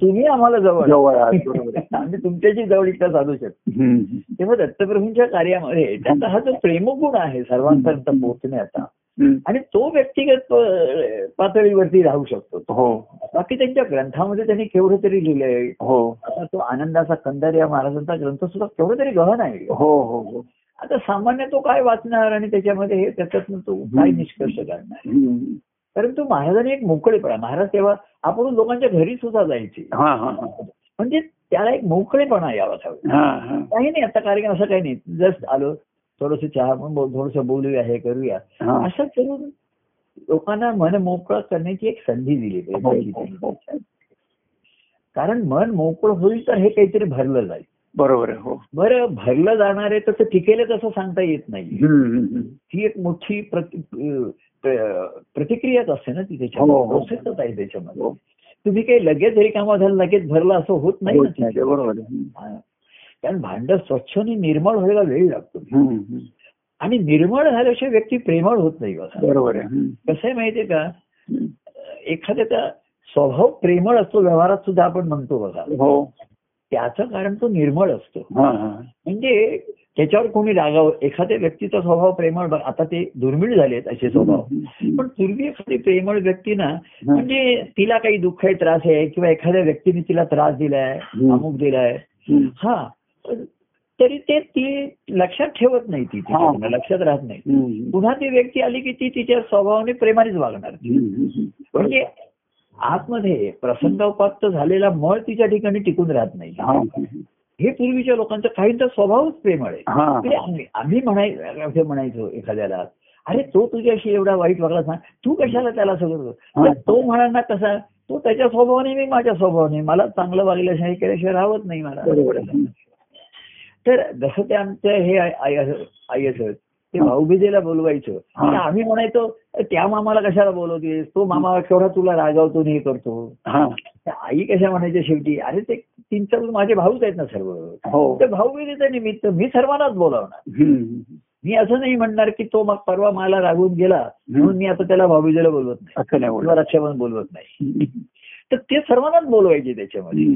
तुम्ही आम्हाला जवळ. जवळ. आम्ही तुमच्याशी जवळीकता साधू शकतो. तेव्हा दत्तप्रभूंच्या कार्यामध्ये त्यांचा हा जो प्रेमगुण आहे सर्वांपर्यंत पोहोचण्याचा. आणि तो व्यक्तिगत पातळीवरती राहू शकतो. हो. बाकी त्यांच्या ग्रंथामध्ये त्यांनी केवढं तरी लिहिलंय. हो. आता तो आनंदाचा कंदार या महाराजांचा ग्रंथ सुद्धा केवढं तरी गहन आहे. हो हो हो. आता सामान्य तो काय वाचणार आणि त्याच्यामध्ये हे त्याच्यातून तो काय निष्कर्ष हम्म. परंतु महाराजांनी एक मोकळेपणा महाराज तेव्हा आपण लोकांच्या घरी सुद्धा जायचे. हा हा हा. म्हणजे त्याला एक मोकळेपणा यावा हा हा. काही नाही आता कार्यक्रम असं काही नाही. जस्ट आलो थोडस चहा थोडस बोलूया हे करूया. हा. असं करून लोकांना मन मोकळं करण्याची एक संधी दिली हो, पाहिजे हो, हो. कारण मन मोकळं होईल तर हे काहीतरी भरलं जाईल. बरोबर आहे हो बरं भरलं जाणार आहे तसं टिकेल तसं सांगता येत नाही. ही एक मोठी प्रतिक्रियाच असते ना ती हो, त्याच्यामध्ये हो. प्रोसेसच आहे त्याच्यामध्ये हो. तुम्ही काही लगेच रिकामा झालं लगेच भरलं असं होत नाही बरोबर. हा. कारण भांड स्वच्छ आणि निर्मळ व्हायला वेळ लागतो. आणि निर्मळ झाल्याशिवाय व्यक्ती प्रेमळ होत नाही बघा बरोबर आहे. कसं आहे माहितीये का. एखाद्याचा स्वभाव प्रेमळ असतो व्यवहारात सुद्धा आपण म्हणतो बघा हो त्याचं कारण तो निर्मळ असतो म्हणजे त्याच्यावर कोणी रागावं एखाद्या व्यक्तीचा स्वभाव प्रेमळ आता ते दुर्मिळ झालेत असे स्वभाव. पण पूर्वी एखादी प्रेमळ व्यक्ती ना म्हणजे तिला काही दुःख आहे त्रास आहे किंवा एखाद्या व्यक्तीने तिला त्रास दिलाय. अमुक दिलाय. हा तरी ते ती लक्षात ठेवत नाही ती लक्षात राहत नाही. पुन्हा ती व्यक्ती आली की ती तिच्या स्वभावाने प्रेमानेच वागणार. म्हणजे आतमध्ये प्रसंगोपात झालेला मळ तिच्या ठिकाणी टिकून राहत नाही हा. हे पूर्वीच्या लोकांचा काहींचा स्वभावच प्रेमळ आहे हा. म्हणजे आम्ही म्हणाय असं म्हणायचो एखाद्याला अरे तो तुझ्याशी एवढा वाईट वागला सांग तू कशाला त्याला हा. तर तो म्हणाल ना कसा तो त्याच्या स्वभावाने मी माझ्या स्वभावाने मला चांगलं वागल्याशिवाय हे केल्याशिवाय राहत नाही मला. तर जसं ते आमचं हे आई असत ते भाऊबीजेला बोलवायचं. तर आम्ही म्हणायचो त्या मामाला कशाला बोलवतेस? तो मामा केवढा तुला रागावतो हे करतो. हा. आई कशा म्हणायच्या शेवटी अरे ते तीन चार माझे भाऊच आहेत ना सर्व. हो. ते भाऊबीजेचं निमित्त मी सर्वांनाच बोलावणार. मी असं नाही म्हणणार की तो मग परवा मला रागून गेला म्हणून मी आता त्याला भाऊबीजेला बोलवत नाही. रक्षाबंधन बोलवत नाही. तर ते सर्वांनाच बोलवायचे त्याच्यामध्ये.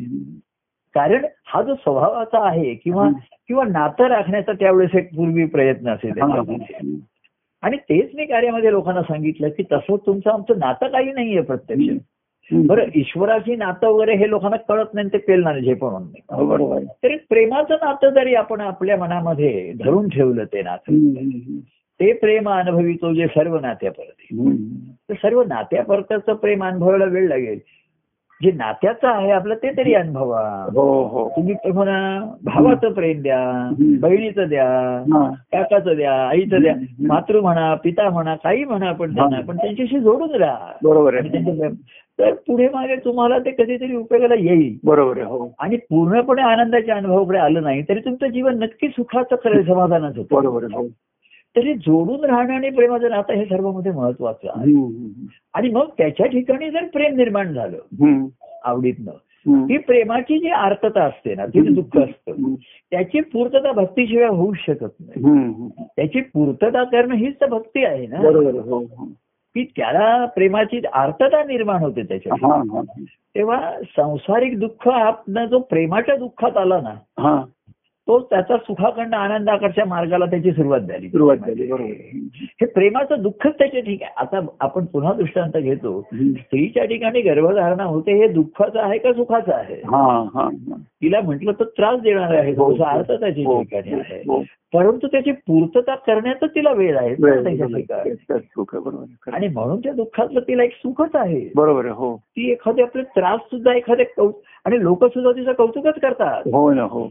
कारण हा जो स्वभावाचा आहे किंवा. किंवा नातं राखण्याचा त्यावेळेस एक पूर्वी प्रयत्न असेल. आणि तेच मी कार्यामध्ये लोकांना सांगितलं की तसं तुमचं आमचं नातं काही नाहीये प्रत्यक्ष. बरं ईश्वराची नातं वगैरे हे लोकांना कळत नाही ते पेलणार जे पण नाही हो. तरी प्रेमाचं नातं जरी आपण आपल्या मनामध्ये धरून ठेवलं ते नातं. ते प्रेम अनुभवितो जे सर्व नात्यापरते सर्व नात्यापरताचं प्रेम अनुभवायला वेळ लागेल जे नात्याचं आहे आपलं ते तरी अनुभवा. हो हो. तुम्ही म्हणा भावाचं प्रेम द्या बहिणीचं द्या. काकाचं द्या आईचं द्या. मातृ म्हणा पिता म्हणा काही म्हणा पण त्यांना. पण त्यांच्याशी जोडून राहा. बरोबर आहे. तर पुढे मागे तुम्हाला ते कधीतरी उपयोगाला येईल. बरोबर आहे हो. आणि पूर्णपणे आनंदाच्या अनुभवाकडे आलं नाही तरी तुमचं जीवन नक्की सुखाचं खरं समाधानाचं होतं. बरोबर तरी जोडून राहणं आणि प्रेमाचं नातं हे सर्वांमध्ये महत्वाचं आहे. आणि मग त्याच्या ठिकाणी जर प्रेम निर्माण झालं. आवडीतनं. ही प्रेमाची जी आर्तता असते ना ती दुःख असतं. त्याची पूर्तता भक्तीशिवाय होऊ शकत नाही. त्याची पूर्तता करणं हीच तर भक्ती आहे ना हो हो. की त्याला प्रेमाची आर्तता निर्माण होते त्याच्या तेव्हा सांसारिक दुःख आपलं जो प्रेमाच्या दुःखात आला ना तो त्याचा सुखाकडनं आनंदाकडच्या मार्गाला त्याची सुरुवात झाली. सुरुवात झाली बरोबर. हे प्रेमाचं दुःखच त्याच्या ठीक आहे. आता आपण पुन्हा दृष्टांत घेतो. स्त्रीच्या ठिकाणी गर्भधारणा होते हे दुःखाचं आहे का सुखाचं आहे? हा हा हा. तिला म्हटलं तर त्रास देणार आहे. हो, अर्थ त्याच्या हो, ठिकाणी आहे. हो. परंतु त्याची पूर्तता करण्याचा तिला वेळ आहे. आणि म्हणून त्या दुःखातलं तिला एक सुखच आहे. बरोबर आहे हो. ती एखादे आपले त्रास सुद्धा एखादे कौ आणि लोक सुद्धा तिचं कौतुकच करतात. हो ना हो.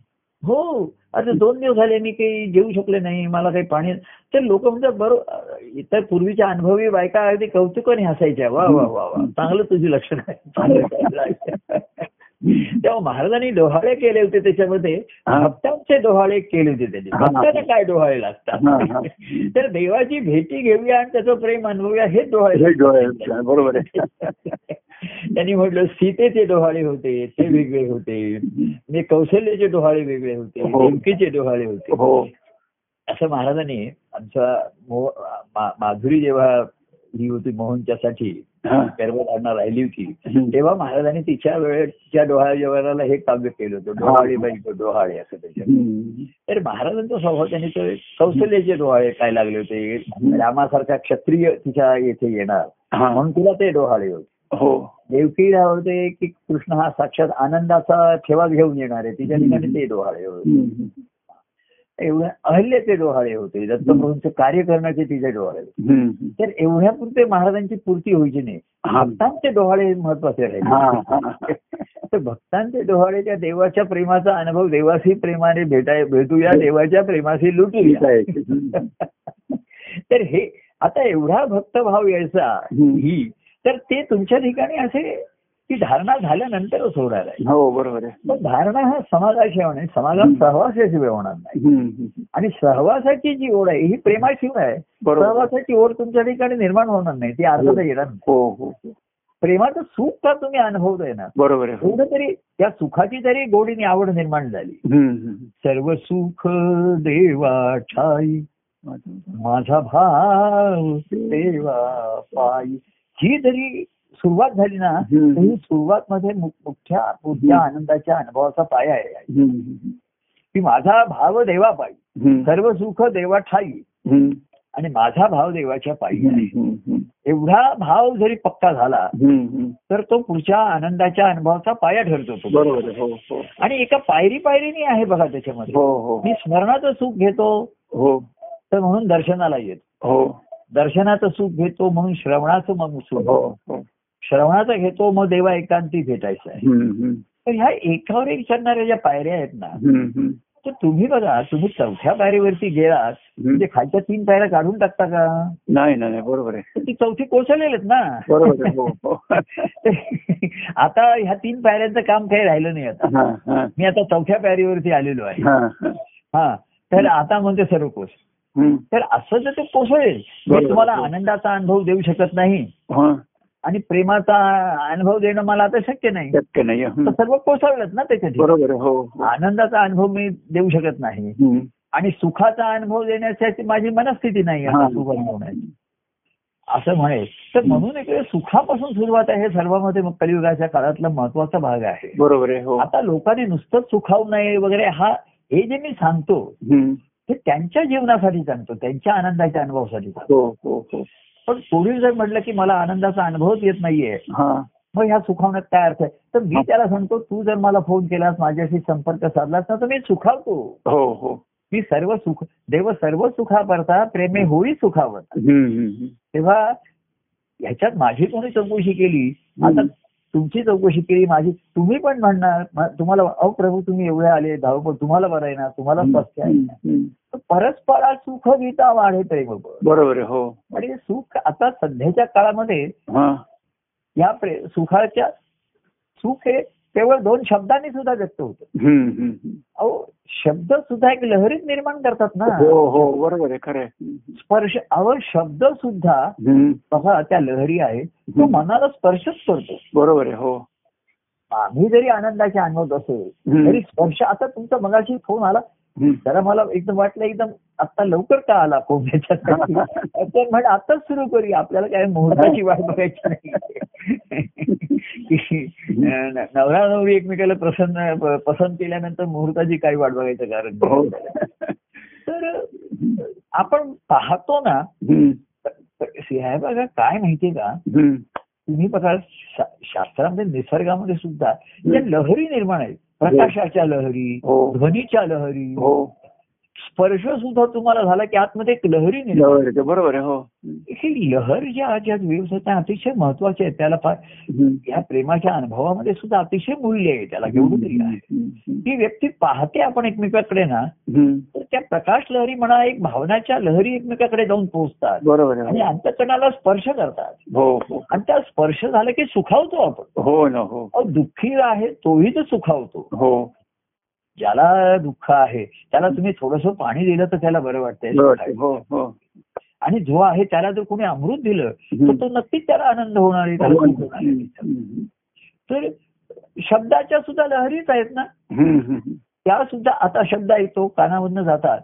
हो आता दोन दिवस झाले मी काही जेवू शकले नाही मला काही पाणी तर लोक म्हणतात बरोबर इतर पूर्वीच्या अनुभवी बायका अगदी कौतुकाने हसायच्या. वा वा वा वा. चांगलं तुझी लक्षण आहे. तेव्हा महाराजांनी डोहाळे केले होते त्याच्यामध्ये हा. भक्तांचे डोहाळे केले होते त्यांनी हा. भक्तांना काय डोहाळे हा, लागतात हा. तर देवाची भेटी घेऊया आणि त्याचं प्रेम अनुभवूया हे डोहाळे हे बरोबर आहे त्यांनी म्हटलं सीतेचे डोहाळे होते ते वेगळे होते म्हणजे कौशल्याचे डोहाळे वेगळे होते हो. देवकीचे डोहाळे होते हो असं महाराजांनी आमचा मो- मा- माधुरी जेव्हा ही होती मोहनच्यासाठी हा. गर्भधारणा राहिली होती. तेव्हा महाराजांनी तिच्या वेळेच्या डोहाळे जेवणाला हे काव्य केलं होतं. डोहाळे बाई डोहाळे असं त्याच्यात. हम्म. तर महाराजांचा स्वभाव त्यांनी तो कौशल्याचे डोहाळे काय लागले होते. रामासारखा क्षत्रिय तिच्या येथे येणार. म्हणून तिला ते डोहाळे होते. हो. देवकीला होते की कृष्ण हा साक्षात आनंदाचा ठेवा घेऊन येणार आहे. तिच्या ठिकाणी ते डोहाळे होते. एवढ्या अहल्येचे डोहाळे होते दत्तप्रभूंचं कार्य करण्याचे तिचे डोहाळे होते हम्म. तर एवढ्यापुरते महाराजांची पूर्ती व्हायची नाही. भक्तांचे डोहाळे महत्त्वाचे हा, राहिले. तर भक्तांचे डोहाळे त्या देवाच्या प्रेमाचा अनुभव देवाशी प्रेमाने भेटाय भेटूया देवाच्या प्रेमाशी लुटूया. हम्म. तर हे आता एवढा भक्तभाव यायचा. ही तर ते तुमच्या ठिकाणी असे की धारणा झाल्यानंतरच होणार आहे. हो बरोबर आहे. पण धारणा हा समाजाशिवाय नाही. समाजात सहवासाशिवाय होणार नाही. आणि सहवासाची जी ओढ आहे ही प्रेमाशिवाय सहवासाची ओढ तुमच्या ठिकाणी निर्माण होणार नाही. ती अर्थात येणार नाही. हो हो हो. प्रेमाचं सुख का तुम्ही अनुभवताय ना बरोबर एवढं तरी त्या सुखाची तरी गोडीने आवड निर्माण झाली. सर्व सुख देवा ठाई माझा भाव देवा पायी ही जरी सुरुवात झाली ना. तर ही सुरुवात मध्ये मोठ्या मोठ्या आनंदाच्या अनुभवाचा पाया आहे. की माझा भाव देवा पायी. सर्व सुख देवा ठाई. आणि माझा भाव देवाच्या पायी आहे. एवढा भाव जरी पक्का झाला. तर तो पुढच्या आनंदाच्या अनुभवाचा पाया ठरतो तो. बरोबर हो हो. आणि एका पायरी पायरीने आहे बघा त्याच्यामध्ये. हो मी स्मरणाचं सुख घेतो हो. तर म्हणून दर्शनाला येतो. हो. दर्शनाचं सुख घेतो म्हणून श्रवणाचं मग सुख श्रवणाचं घेतो मग देवा एकांती भेटायचं आहे. तर ह्या एकावर एक चढणाऱ्या ज्या पायऱ्या आहेत ना. तर तुम्ही बघा तुम्ही चौथ्या पायरीवरती गेलात म्हणजे खालच्या तीन पायऱ्या काढून टाकता का नाही नाही बरोबर आहे ती चौथी कोसळलेलेत ना बरोबर हो हो आता ह्या तीन पायऱ्यांचं काम काही राहिलं नाही आता हा, हा, मी आता चौथ्या पायरीवरती आलेलो आहे हा, हा. हा तर आता म्हणते सर्व कोस. तर असं जर ते कोसळेल. तुम्हाला आनंदाचा अनुभव देऊ शकत नाही हा. आणि प्रेमाचा अनुभव देणं मला आता शक्य नाही शक्य नाही. सर्व कोसळलंच ना त्याच्यात बरोबर हो हो. आनंदाचा अनुभव मी देऊ शकत नाही. आणि सुखाचा अनुभव देण्यासाठी माझी मनस्थिती नाही हा. सुख अनुभवण्याची असं म्हणेल तर म्हणून इकडे सुखापासून सुरुवात आहे हे सर्वांमध्ये कलियुगाच्या काळातला महत्त्वाचा भाग आहे बरोबर आहे हो आता लोकांनी नुसतंच सुखावू नये वगैरे हा हे जे मी सांगतो. ते त्यांच्या जीवनासाठी सांगतो त्यांच्या आनंदाच्या अनुभवासाठी सांगतो हो हो हो पण पुढे जर म्हटलं की मला आनंदाचा अनुभवच येत नाहीये हा. मग ह्या सुखावण्यात काय अर्थ आहे? तर मी त्याला सांगतो तू जर मला फोन केलास माझ्याशी संपर्क साधलास ना तर मी सुखावतो. हो हो. मी सर्व सुख देव सर्व सुखापरता प्रेमे होई सुखावर हम्म. तेव्हा ह्याच्यात माझी कोणी चौकशी केली आता तुमची चौकशी केली माझी तुम्ही पण म्हणणार तुम्हाला अहो प्रभू तुम्ही एवढे आले धावपळ तुम्हाला बरं आहे ना तुम्हाला स्वस्थ आहे ना. परस्परा सुख गीता वाढे प्रेम बळ. बरोबर आहे हो. आणि सुख आता सध्याच्या काळामध्ये हा. या सुखाच्या सुख हे केवळ दोन शब्दांनी सुद्धा व्यक्त होतं. अहो शब्द सुद्धा एक लहरीत निर्माण करतात ना. हो हो बरोबर आहे खरं स्पर्श अहो शब्द सुद्धा. बघा त्या लहरी आहे. तो मनाला स्पर्शच करतो. बरोबर आहे हो. आम्ही जरी आनंदाचे अनुभवत असेल. तरी स्पर्श आता तुमचा मगाशी फोन आला. जरा मला एकदम वाटलं एकदम आता लवकर का आला फोन याच्यासाठी तर म्हण आताच सुरू करूया. आपल्याला काय मुहूर्ताची वाट बघायची नाही. की, नवरा नवरी एकमेकाला प्रसन्न पसंत केल्यानंतर मुहूर्ताची काही वाट बघायचं कारण हो. तर आपण पाहतो ना. हे बघा काय माहितीये का. तुम्ही बघा शास्त्रामध्ये निसर्गामध्ये सुद्धा ज्या लहरी निर्माण आहेत प्रकाशाच्या लहरी हो ध्वनीच्या लहरी हो स्पर्श सुद्धा तुम्हाला झाला की आतमध्ये एक लहरी निर्माण बरोबर आहे हो. ही लहर ज्या ज्या वेव्स आहेत त्या अतिशय महत्त्वाच्या आहेत त्याला फार. या प्रेमाच्या अनुभवामध्ये सुद्धा अतिशय मूल्य आहे त्याला केवढं तरी आहे. ती व्यक्ती पाहते आपण एकमेकाकडे ना. तर त्या प्रकाश लहरी म्हणा एक भावनाच्या लहरी एकमेकाकडे जाऊन पोहोचतात. बरोबर आणि आहे अंतकणाला स्पर्श करतात. हो हो. आणि त्या स्पर्श झाला की सुखावतो आपण. हो ना हो. दुःखी आहे तोही तो सुखावतो. हो. ज्याला दुःख आहे त्याला तुम्ही थोडस पाणी दिलं तर त्याला बरं वाटतंय. हो हो आणि जो आहे त्याला जर कोणी अमृत दिलं तर. तो नक्कीच त्याला आनंद होणार आहे त्याला हो. तर शब्दाच्या सुद्धा लहरीच आहेत ना. त्या सुद्धा आता शब्द ऐकतो कानामधनं जातात.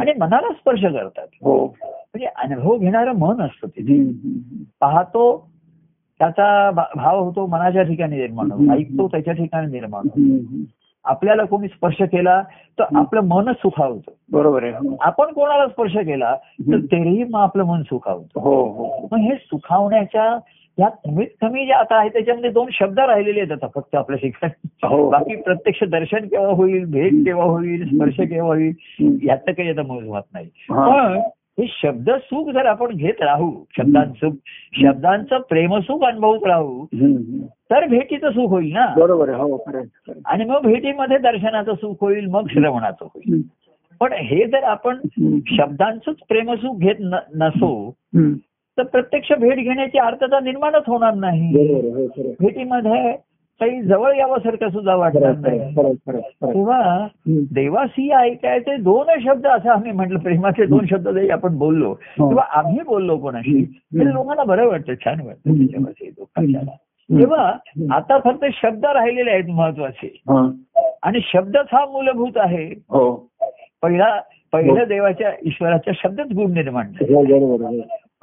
आणि मनाला स्पर्श करतात हो म्हणजे अनुभव घेणारं मन असतं ते हम्म. हम्म. पाहतो त्याचा भाव होतो मनाच्या ठिकाणी निर्माण होतो. ऐकतो त्याच्या ठिकाणी निर्माण होतो. आपल्याला कोणी स्पर्श केला तर आपलं मनच सुखावतं बरोबर आहे हो. आपण कोणाला स्पर्श केला तर. तेही मग आपलं मन सुखावतं हो हो मग हे सुखावण्याच्या या कमीत कमी जे आता आहे त्याच्यामध्ये दोन शब्द राहिलेले आहेत आता फक्त आपल्या हो. बाकी प्रत्यक्ष दर्शन केव्हा होईल भेट केव्हा होईल स्पर्श केव्हा होईल. याचं काही आता मोजमात नाही. पण हे शब्द सुख जर आपण घेत राहू शब्दांचं शब्दांचं प्रेमसुख अनुभवत राहू. तर भेटीचं सुख होईल ना बरोबर हो. आणि मग भेटीमध्ये दर्शनाचं सुख होईल मग श्रवणाचं होईल. पण हे जर आपण. शब्दांचंच प्रेमसुख घेत नसो. तर प्रत्यक्ष भेट घेण्याची अर्थता निर्माणच होणार नाही हो. भेटीमध्ये काही जवळ यावंसारखं सुद्धा आहे. तेव्हा. देवासी ऐकायचे दोन शब्द असं आम्ही म्हटलं प्रेमाचे दोन शब्द जरी आपण बोललो हो. किंवा आम्ही बोललो कोणाशी. तरी लोकांना बरं वाटतं छान वाटतं. तेव्हा. आता फक्त शब्द राहिलेले आहेत महत्त्वाचे. आणि शब्दच हा मूलभूत आहे हो पहिला पहिलं हो. देवाच्या ईश्वराच्या शब्दच गुण निर्माण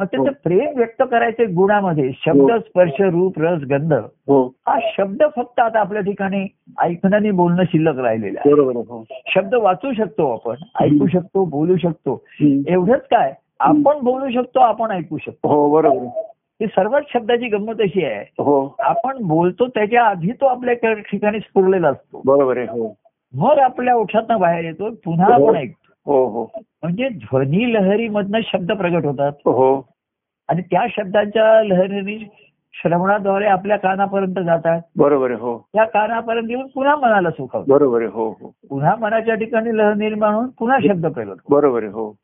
झाले हो. त्याचं प्रेम व्यक्त करायचे गुणामध्ये शब्द हो. स्पर्श रूप रस गंध. हो. हा शब्द फक्त आता आपल्या ठिकाणी ऐकणं आणि बोलणं शिल्लक राहिलेलं आहे. शब्द वाचू शकतो आपण ऐकू शकतो बोलू शकतो. एवढंच काय? आपण बोलू शकतो आपण ऐकू शकतो. हो बरोबर. ही सर्वच शब्दाची गंमत अशी आहे. हो. आपण बोलतो त्याच्या आधी तो आपल्या ठिकाणी स्फुरलेला असतो. बरोबर आहे मग आपल्या ओठातनं बाहेर येतो पुन्हा. आपण ऐकतो. हो हो. म्हणजे ध्वनी लहरीमधनं शब्द प्रगट होतात. हो आणि त्या शब्दांच्या लहरी श्रवणाद्वारे आपल्या कानापर्यंत जातात. बरोबर आहे हो. त्या कानापर्यंत येऊन पुन्हा मनाला सुखवतात बरोबर हो हो. पुन्हा मनाच्या ठिकाणी लहर निर्माण होऊन पुन्हा शब्द प्रगट. बरोबर आहे हो.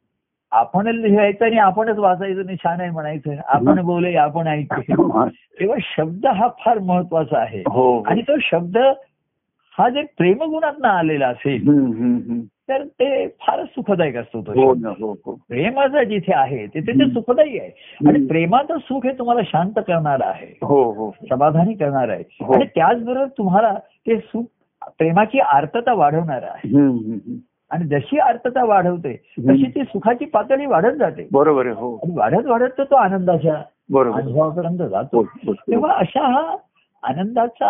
आपण लिहायचं आणि आपणच वाचायचं आणि छान आहे म्हणायचं. आपण बोले आपण ऐकते तेव्हा शब्द हा फार महत्त्वाचा आहे. हो. आणि तो शब्द हा जर प्रेमगुणात आलेला असेल. तर ते फारच सुखदायक असतो तो हो हो हो प्रेमाचं जिथे आहे तिथे ते. सुखदायी आहे आणि. प्रेमाचं सुख हे तुम्हाला शांत करणार आहे हो हो समाधानी करणार आहे. आणि त्याचबरोबर तुम्हाला ते सुख प्रेमाची आर्तता वाढवणार आहे. आणि जशी आर्तता वाढवते तशी ती सुखाची पातळी वाढत जाते बरोबर हो वाढत वाढत तर तो आनंदाच्या अनुभवापर्यंत जातो. तेव्हा अशा हा आनंदाचा.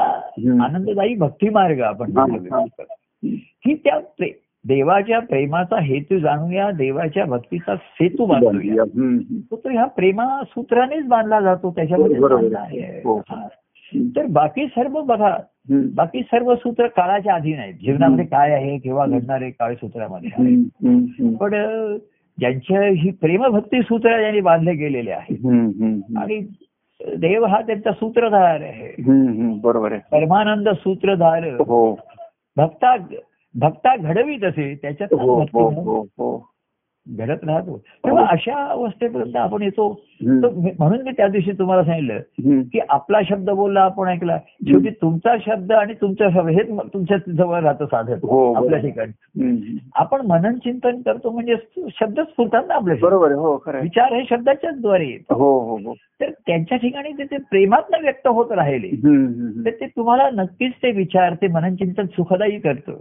आनंददायी भक्ती मार्ग आपण. की त्या देवाच्या प्रेमाचा हेतू जाणूया देवाच्या भक्तीचा सेतू बांधूया. तो तर ह्या प्रेमा सूत्रानेच बांधला जातो त्याच्यामध्ये. हो. हा. तर बाकी सर्व बघा. बाकी सर्व सूत्र काळाच्या अधीन आहेत जीवनामध्ये काय आहे केव्हा घडणार आहे काळ सूत्रामध्ये आहे. पण ज्यांच्या ही प्रेमभक्ती सूत्र यांनी बांधले गेलेले आहेत. आणि देव हा त्यांचा सूत्रधार आहे. बरोबर आहे परमानंद सूत्रधार हो भक्ता भक्ता घडवीत असे त्याच्यात घडत राहतो तेव्हा अशा अवस्थेपर्यंत आपण येतो. म्हणून मी त्या दिवशी तुम्हाला सांगितलं. की आपला शब्द बोलला आपण ऐकला. शेवटी तुमचा शब्द आणि तुमचा शब्द हेच तुमच्या जवळ राहतं साधन हो, आपल्या. ठिकाणी. आपण मनन चिंतन करतो म्हणजे शब्द स्फुरतात ना आपल्या बरोबर हो. विचार हे शब्दाच्याच द्वारे हो हो हो. तर त्यांच्या ठिकाणी ते- ते प्रेमातनं व्यक्त होत राहिले. तर ते तुम्हाला नक्कीच ते विचार ते मनन चिंतन सुखदायी करतं.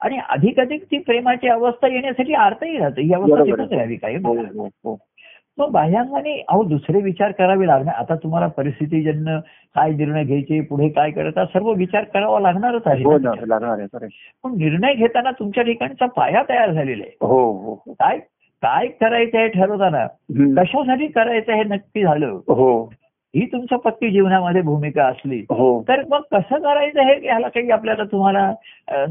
आणि अधिकाधिक ती प्रेमाची अवस्था येण्यासाठी आर्थही राहते. ही अवस्था तिथंच. राहावी काय हो हो हो. मग बाह्यांगाने अहो दुसरे विचार करावे लागणार. आता तुम्हाला परिस्थितीजन्य काय निर्णय घ्यायचे पुढे काय करायचा सर्व विचार करावा लागणारच आहे हो. पण निर्णय घेताना तुमच्या ठिकाणचा पाया तयार झालेला आहे. हो हो हो. काय काय करायचं आहे ठरवताना. कशासाठी करायचं हे नक्की झालं? हो तुमच्या पत्ती जीवनामध्ये भूमिका असली हो. तर मग कसं करायचं हे ह्याला काही आपल्याला तुम्हाला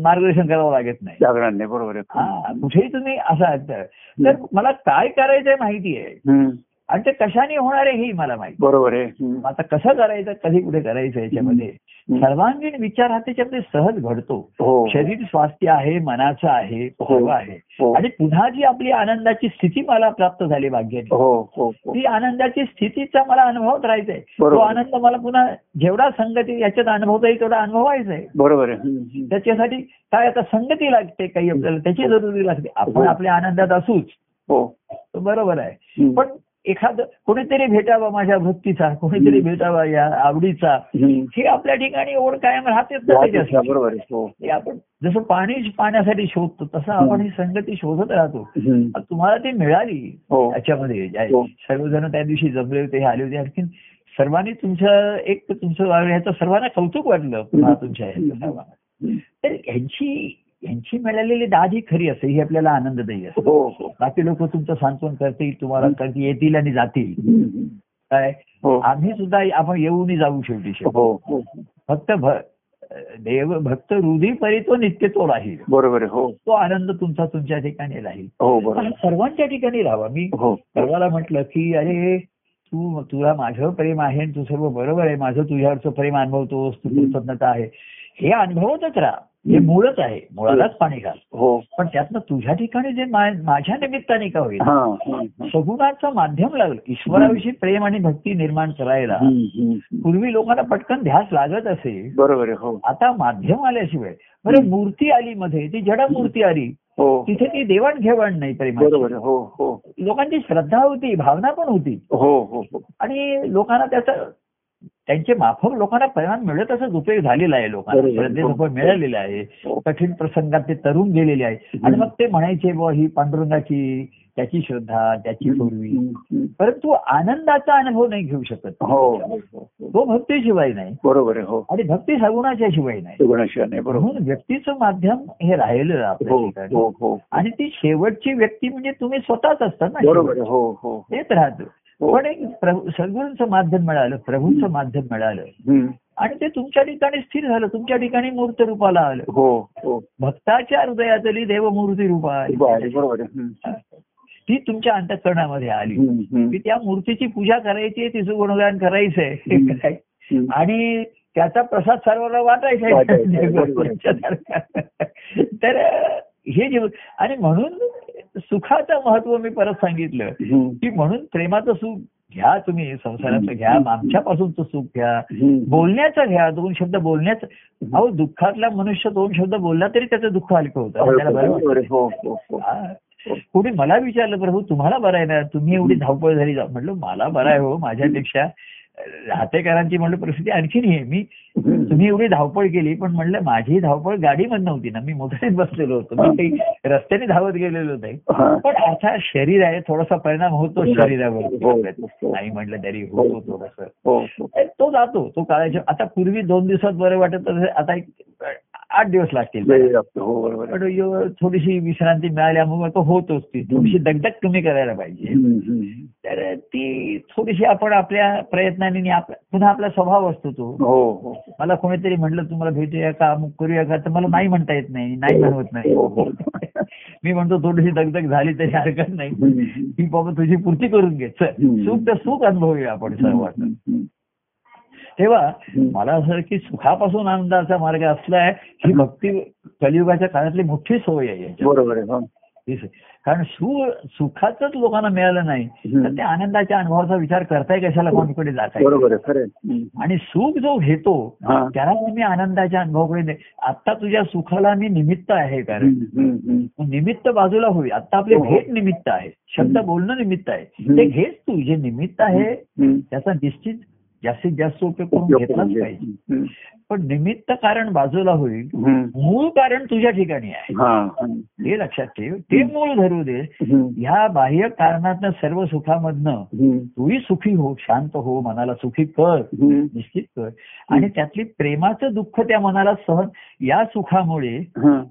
मार्गदर्शन करावं लागत नाही. बरोबर आहे. हा कुठेही तुम्ही असाल तर. तर मला काय करायचंय माहिती आहे. आणि ते कशाने होणार आहे हेही मला माहिती. बरोबर आहे. आता कसं करायचं कधी कुठे करायचं याच्यामध्ये. सर्वांगीण विचार हा त्याच्यामध्ये सहज घडतो. हो. शरीर स्वास्थ्य आहे मनाचं आहे सर्व आहे. हो. आणि पुन्हा जी आपली आनंदाची स्थिती मला प्राप्त झाली भाग्याची हो हो हो. ती आनंदाची स्थितीचा मला अनुभवत राहायचंय तो बरोबर. आनंद मला पुन्हा जेवढा संगती याच्यात अनुभवता येईल तेवढा अनुभवायचा आहे. बरोबर आहे. त्याच्यासाठी काय आता संगती लागते काही आपल्याला त्याची जरुरी लागते. आपण हो. आपल्या आनंदात असूच. हो. तो बरोबर आहे. पण एखादं कोणीतरी भेटावा माझ्या भक्तीचा कोणीतरी भेटावा या आवडीचा. हे आपल्या ठिकाणी ओढ कायम राहतेच ना. बरोबर हो. आपण जसं पाणी पाण्यासाठी शोधतो तसं आपण ही संगती शोधत राहतो. तुम्हाला ती मिळाली हो. याच्यामध्ये. हो. सर्वजण त्या दिवशी जमले होते हे आले होते. आणखी सर्वांनी तुमचं एक तुमचं ह्याचं सर्वांना कौतुक वाटलं पुन्हा तुमच्या. तर ह्यांची यांची मिळालेली दाद ही खरी असते ही आपल्याला आनंददायी असते. हो हो. बाकी लोक तुमचं सांत्वन करतील तुम्हाला करतील येतील आणि जातील. काय? हो. आम्ही सुद्धा आपण येऊन जाऊ शेवटी शेवटी. फक्त देव भक्त हृदय परी तो नित्य तो राहील. बरोबर हो. तो आनंद तुमचा तुमच्या ठिकाणी राहील. हो सर्वांच्या ठिकाणी राहावा. मी सर्वाला म्हटलं की अरे तू तुला माझं प्रेम आहे आणि तू सर्व बरोबर आहे. माझं तुझ्यावरचं प्रेम अनुभवतोस तू कृतज्ञता आहे. हे अनुभवतच राहा. हे मूळच आहे. मुळालाच पाणी घाल. हो. पण त्यातनं तुझ्या ठिकाणी जे माझ्या निमित्ताने का होईल? हा हा, हा. सगुणाचं माध्यम लागलं. ईश्वराविषयी प्रेम आणि भक्ती निर्माण करायला. पूर्वी लोकांना पटकन ध्यास लागत असे. बरोबर आहे हो. आता माध्यम आल्याशिवाय. बरं मूर्ती आली मध्ये ती जड मूर्ती आली हो. तिथे ती देवाणघेवाण नाही प्रेमाची. बरोबर हो हो. लोकांची श्रद्धा होती भावना पण होती. हो हो हो. आणि लोकांना त्याचा त्यांचे माफक लोकांना परिणाम मिळत असंच उपयोग झालेला आहे लोकांना. मिळालेलं आहे हो. कठीण प्रसंगात ते तरुण गेलेले आहे. आणि मग ते म्हणायचे बुवा ही पांडुरंगाची त्याची श्रद्धा त्याची पूर्वी. परंतु आनंदाचा अनुभव नाही घेऊ शकत. हो हो. तो भक्तीशिवाय नाही. बरोबर आहे आणि भक्ती सगुणाच्या शिवाय नाही म्हणून व्यक्तीचं माध्यम हे राहिलं आपल्या आणि ती शेवटची व्यक्ती म्हणजे तुम्ही स्वतःच असतात ना तेच राहतं. पण एक प्रभू सद्गुरूंचं माध्यम मिळालं प्रभूंचं माध्यम मिळालं. आणि ते तुमच्या ठिकाणी स्थिर झालं तुमच्या ठिकाणी मूर्त रूपाला आलं. हो हो. भक्ताच्या हृदयातली देवमूर्ती रूपा आहे. ती तुमच्या अंतकरणामध्ये आली. की त्या मूर्तीची पूजा करायची तिचं गुणगान करायचंय. आणि त्याचा प्रसाद सर्वांना वाटायचा. तर हे जे आणि म्हणून सुखाचं महत्त्व मी परत सांगितलं. की म्हणून प्रेमाचं सुख घ्या तुम्ही संसाराचं घ्या आमच्यापासूनचं सुख घ्या. बोलण्याचं घ्या दोन शब्द बोलण्याचं. अहो दुःखातला मनुष्य दोन शब्द बोलला तरी त्याचं दुःख हलकं होतं. हो हो हो. कोणी मला विचारलं प्रभू तुम्हाला बरं आहे ना? तुम्ही एवढी धावपळ झाली. जा म्हटलं मला बरं आहे हो माझ्यापेक्षा. राहतेकरांची म्हणलं परिस्थिती आणखीन आहे. मी. तुम्ही एवढी धावपळ केली पण म्हणलं माझी धावपळ गाडीमध्ये नव्हती ना. मी मोठ्याने बसलेलो होतो. मी रस्त्याने धावत गेलेलो नाही. हा. पण आता शरीर आहे थोडासा परिणाम होतो हो. शरीरावर हो. नाही म्हटलं तरी होतो थोडस. हो. हो. तो जातो तो काळाच्या आता पूर्वी दोन दिवसात बरं वाटत आता एक आठ दिवस लागतील हो बरोबर थोडीशी विश्रांती मिळाल्यामुळे तो होतोच ती थोडीशी दगदग कमी करायला पाहिजे. तर ती थोडीशी आपण आपल्या प्रयत्नाने पुन्हा आपला स्वभाव असतो तो. हो हो. मला कोणीतरी म्हटलं तुम्हाला भेटूया का? अमुक करूया का? तर मला नाही म्हणता येत नाही. नाही म्हणत नाही. मी म्हणतो थोडीशी दगदग झाली तरी हरकत नाही. ही बाबा तुझी पूर्ती करून घे. सुख तर सुख अनुभवूया आपण सर्व हम्म. तेव्हा. मला असं की सुखापासून आनंदाचा मार्ग असलाय ही भक्ती कलियुगाच्या काळातली मोठी सोय आहे. बरोबर आहे हो. कारण सु सुखाचंच लोकांना मिळालं नाही. तर त्या आनंदाच्या अनुभवाचा विचार करताय कशाला कोणीकडे जाताय बरोबर आहे. आणि सुख जो घेतो हा. त्याला मी आनंदाच्या अनुभवाकडे आता तुझ्या सुखाला मी निमित्त आहे कारण. निमित्त बाजूला होईल आता आपले हो. भेट निमित्त आहे शब्द बोलणं निमित्त आहे. ते घेच तू जे निमित्त आहे. त्याचा निश्चित जास्तीत जास्त उपयोग करून घेतलाच. पाहिजे. पण निमित्त कारण बाजूला होईल. मूळ कारण तुझ्या ठिकाणी आहे हा. हे लक्षात ठेव ते मूळ धरू दे. ह्या बाह्य कारणातनं सर्व सुखामधनं. तूही सुखी हो शांत हो मनाला सुखी कर. निश्चित कर आणि त्यातली प्रेमाचं दुःख त्या मनाला सहन या सुखामुळे.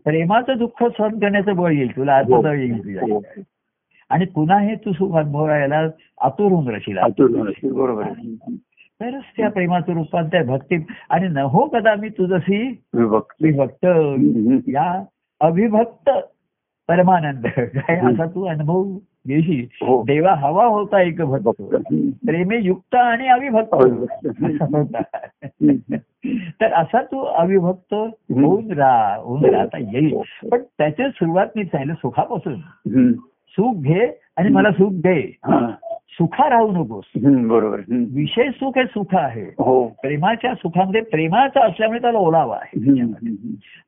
प्रेमाचं दुःख सहन करण्याचं बळ येईल तुला हो. आत्मबळ येईल तुझ्या हो. ठिकाणी. आणि पुन्हा हे तू सुख अनुभवायला आतुर होऊन राहशील आतुर होणं. बरोबर. तरच त्या प्रेमाचं रूपांतर भक्ती. आणि न हो कदा मी तुझशी विभक्त. या अविभक्त परमानंद. काय असा तू अनुभव घेशील? हो. देवा हवा होता एक भक्त. प्रेमे युक्त आणि अविभक्त. होता. तर असा तू अविभक्त होऊन राहा होऊन राहता येईल. पण त्याची सुरुवात मी सांगितलं सुखापासून. सुख घे आणि मला सुख दे. हा. सुखा राहू नकोस. बरोबर. विषय सुख हे सुख आहे हो प्रेमाच्या सुखामध्ये प्रेमाचा असल्यामुळे त्याला ओलावा आहे.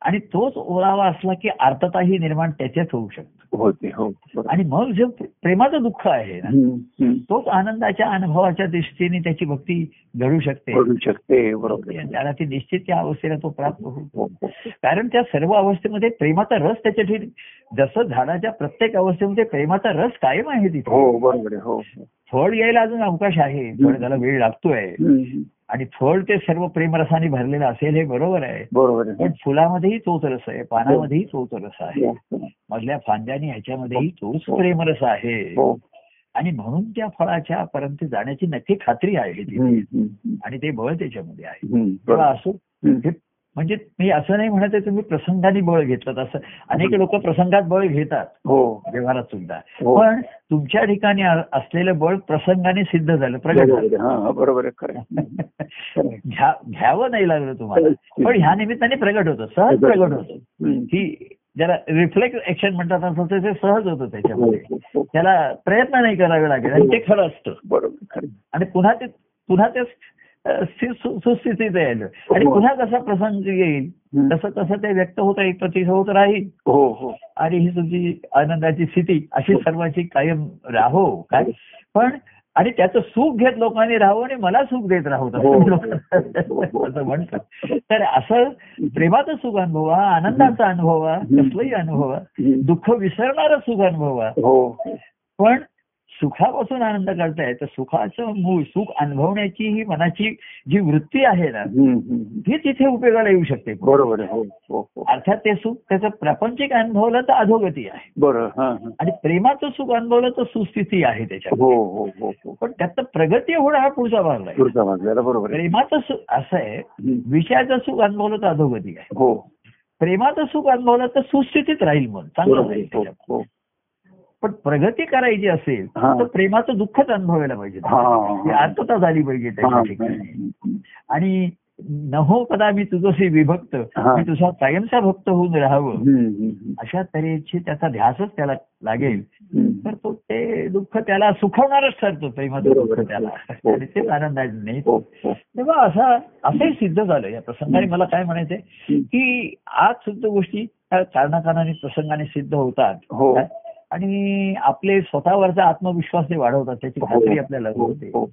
आणि तोच ओलावा असला की अर्थताही निर्माण त्याच्यात होऊ शकतो होते हो. आणि मग जे प्रेमाचं दुःख आहे ना. तोच आनंदाच्या अनुभवाच्या दृष्टीने त्याची भक्ती घडू शकते करू शकते बरोबर. त्याला ती निश्चित त्या अवस्थेला तो प्राप्त होतो हो, हो. कारण त्या सर्व अवस्थेमध्ये प्रेमाचा रस त्याच्या ठिकाणी जसं झाडाच्या प्रत्येक अवस्थेमध्ये प्रेमाचा रस कायम आहे तिथे हो बरोबर हो फळ यायला अजून अवकाश आहे फळ त्याला वेळ लागतोय. आणि फळ ते सर्व प्रेमरसाने भरलेलं असेल हे बरोबर आहे. बरोबर पण फुलामध्येही तोच रस आहे पानामध्येही तोच रस आहे. हो. मधल्या फांद्यानी ह्याच्यामध्येही तोच प्रेमरस आहे. हो. आणि म्हणून त्या फळाच्या पर्यंत जाण्याची नक्की खात्री आहे. आणि ते बळ त्याच्यामध्ये आहे. असो. हे म्हणजे मी असं नाही म्हणत आहे तुम्ही प्रसंगाने बळ घेतलं असं. अनेक लोक प्रसंगात बळ घेतात. हो. व्यवहारात सुद्धा. हो. पण तुमच्या ठिकाणी असलेलं बळ प्रसंगाने सिद्ध झालं प्रगट बरोबर. हा घ्यावं नाही लागलं तुम्हाला. पण ह्या निमित्ताने प्रगट होतं. सहज प्रगट होतं. की ज्याला रिफ्लेक्ट ऍक्शन म्हणतात असं ते सहज होतं त्याच्यामध्ये. हो, हो. त्याला प्रयत्न नाही करावे लागेल आणि ते खरं असतं. बरोबर. आणि पुन्हा ते पुन्हा ते अ, स्थिर- सु- सुस्थितीत येईल आणि हो. पुन्हा कसा प्रसंग येईल. तसं तसं ते व्यक्त होत एक प्रतीत होत राहील. हो हो. आणि ही तुमची आनंदाची स्थिती अशी सर्वांची कायम राहो काय? पण आणि त्याचं सुख घेत लोकांनी राहावं आणि मला सुख देत राहू हो. असं म्हणतात. तर असं प्रेमाचं सुख अनुभवा आनंदाचा अनुभवा कसलंही अनुभवा. दुःख विसरणारं सुख अनुभवा. हो. पण सुखापासून आनंद करताय तर सुखाचं मूळ सुख अनुभवण्याची ही मनाची जी वृत्ती आहे ना. ही तिथे उपयोगाला येऊ शकते. बरोबर हो हो हो. अर्थात ते सुख त्याचं प्रापंचिक अनुभवलं तर अधोगती आहे. बरोबर. आणि प्रेमाचं सुख अनुभवलं तर सुस्थिती आहे त्याच्यात हो हो पण त्यात प्रगती होणं हा पुढचा भाग आहे पुढचा भाग बरोबर प्रेमाचं सुख असं आहे. विषयाचं सुख अनुभवलं तर अधोगती आहे. हो. प्रेमाचं सुख अनुभवलं तर सुस्थितीत राहील मन चांगलं राहील आहे. हो त्याच्यात. हो पण प्रगती करायची असेल हा. तर प्रेमाचं दुःखच अनुभवायला पाहिजे हा. ही आर्तता झाली पाहिजे त्याच्या हा. ठिकाणी आणि नहो कदा मी तुझशी विभक्त हा. मी तुझा कायमचा भक्त होऊन राहावं. अशा तऱ्हेची त्याचा ध्यासच त्याला लागेल. तर तो ते दुःख त्याला सुखवणारच ठरतो प्रेमाचं. दुःख त्याला हो. आणि तेच आनंदाचे नाही हो हो तेव्हा असा असंही सिद्ध झालं या प्रसंगाने मला काय म्हणायचंय. की आज सुद्धा गोष्टी त्या कारणाकारणाने प्रसंगाने सिद्ध होतात हो. आणि आपले स्वतःवरचा आत्मविश्वास ते वाढवतात त्याची खात्री हो. आपल्याला हो, होते. हो.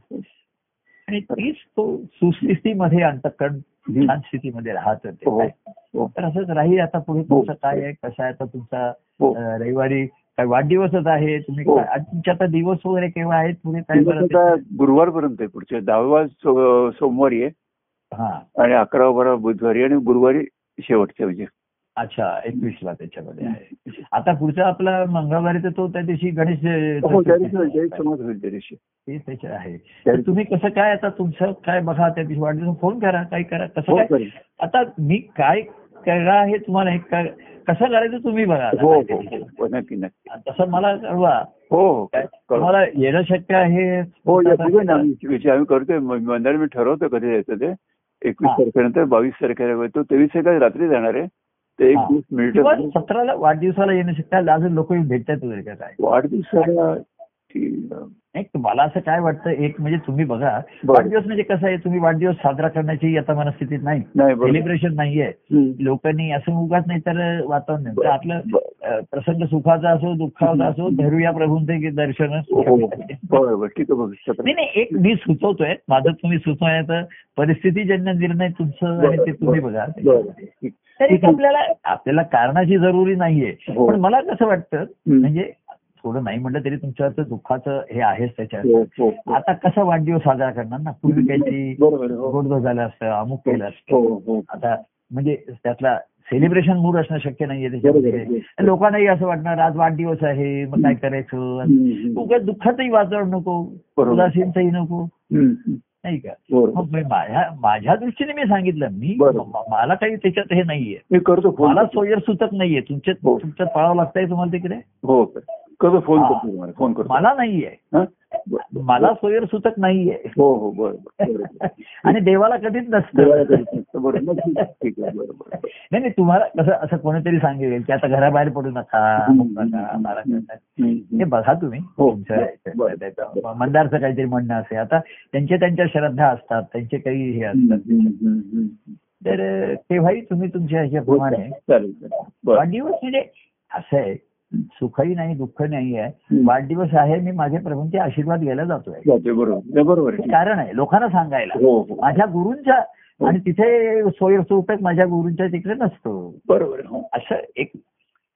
आणि तीच तो सुस्थितीमध्ये अंतकरण. छान स्थितीमध्ये राहत ते. हो, काय. हो. तर असंच राहील आता पुढे तुमचं काय आहे? कसं आहे? आता तुमचा रविवारी काय वाढदिवसच आहे? तुम्ही तुमचे आता दिवस वगैरे केव्हा आहेत? पुढे काय गुरुवारपर्यंत आहे पुढच्या दहावा सोमवारी आहे. हा. आणि अकरा बारा बुधवारी आणि गुरुवारी शेवटच्या म्हणजे अच्छा एकवीस ला त्याच्यामध्ये आहे. आता पुढचा आपला मंगळवारी तर तो त्या दिवशी गणेश हो त्या दिवशी चतुर्थी. होईल, त्या दिवशी समाज होईल त्या दिवशी. ते त्याचे आहे. तर तुम्ही कसं काय आता तुमचं काय बघा त्या दिवशी वाढदिवस फोन करा काय करा कसं काय. आता मी काय करा हे तुम्हाला हे काय- कसं करायचं तुम्ही बघा हो हो नक्की नक्की. तसं मला कळवा. हो हो. तुम्हाला येणं शक्य आहे? हो आम्ही करतोय. म- मंदार मी ठरवतो कधी जायचं ते. एकवीस. तारखेनंतर बावीस तारखेला तो तेवीस तारखेला रात्री जाणार आहे. ते एक. दिवस मिनिट सतराला वाढदिवसाला येणं आहे अजून लोक भेटतात वगैरे काय वाढदिवसाला नाही मला असं काय वाटतं? एक म्हणजे तुम्ही बघा. वाढदिवस म्हणजे कसं आहे तुम्ही वाढदिवस साजरा करण्याची आता मनस्थितीत नाही. सेलिब्रेशन नाहीये. लोकांनी असं उगाच नाही तर वातावरण आपलं प्रसंग सुखाचा असो दुःखाचा असो धरूया प्रभूंचे दर्शन हो हो. बघू नाही नाही एक मी सुचवतोय. माझं तुम्ही सुचवाय तर परिस्थितीजन्य निर्णय तुमचं आणि ते तुम्ही बघा. तर आपल्याला आपल्याला कारणाची जरुरी नाहीये. हो. पण मला कसं वाटतं. म्हणजे थोडं नाही म्हटलं तरी तुमच्यावरचं दुःखाचं हे आहेच त्याच्यात. हो, हो, हो. आता कसा वाढदिवस साजरा करणार ना? पूर्वी काहीतरी. गोडधो झालं असतं अमुक केलं असतं. आता म्हणजे त्यातला सेलिब्रेशन मूड असणं शक्य नाहीये त्याच्यामध्ये. लोकांनाही असं वाटणार आज वाढदिवस आहे मग काय करायचं. उगाच दुःखाचंही वातावरण नको. उदासीनचंही नको. नाही का? मग माझ्या माझ्या दृष्टीने मी सांगितलं मी मला काही त्याच्यात हे नाहीये. मी करतो मला सोयर सुचत नाहीये. तुमच्यात. तुमच्यात पळावं लागतंय तुम्हाला तिकडे? हो. करतो फोन हा. करतो तुम्हाला फोन करतो मला नाहीये हा? मला सोयर सुचत नाहीये हो हो बरोबर आणि देवाला कधीच नसतं. बरोबर नाही नाही तुम्हाला कसं असं कोणीतरी सांगेल की आता घराबाहेर पडू नका. हे बघा तुम्ही हो. त्याचं मंदारचं काहीतरी म्हणणं असेल आता त्यांचे त्यांच्या श्रद्धा असतात त्यांचे काही हे असतात. तर तेव्हाही तुम्ही तुमच्या ह्याच्याप्रमाणे वाढदिवस म्हणजे असं आहे सुखही नाही दुःख नाही आहे. वाढदिवस आहे मी माझ्या प्रभूंचे आशीर्वाद घ्यायला जातोय. बरोबर. नाही, बरोबर हे आहे कारण आहे लोकांना सांगायला. हो हो. माझ्या गुरूंच्या आणि तिथे सोयी सुपक माझ्या गुरूंच्या तिकडे नसतो. बरोबर हो. असं एक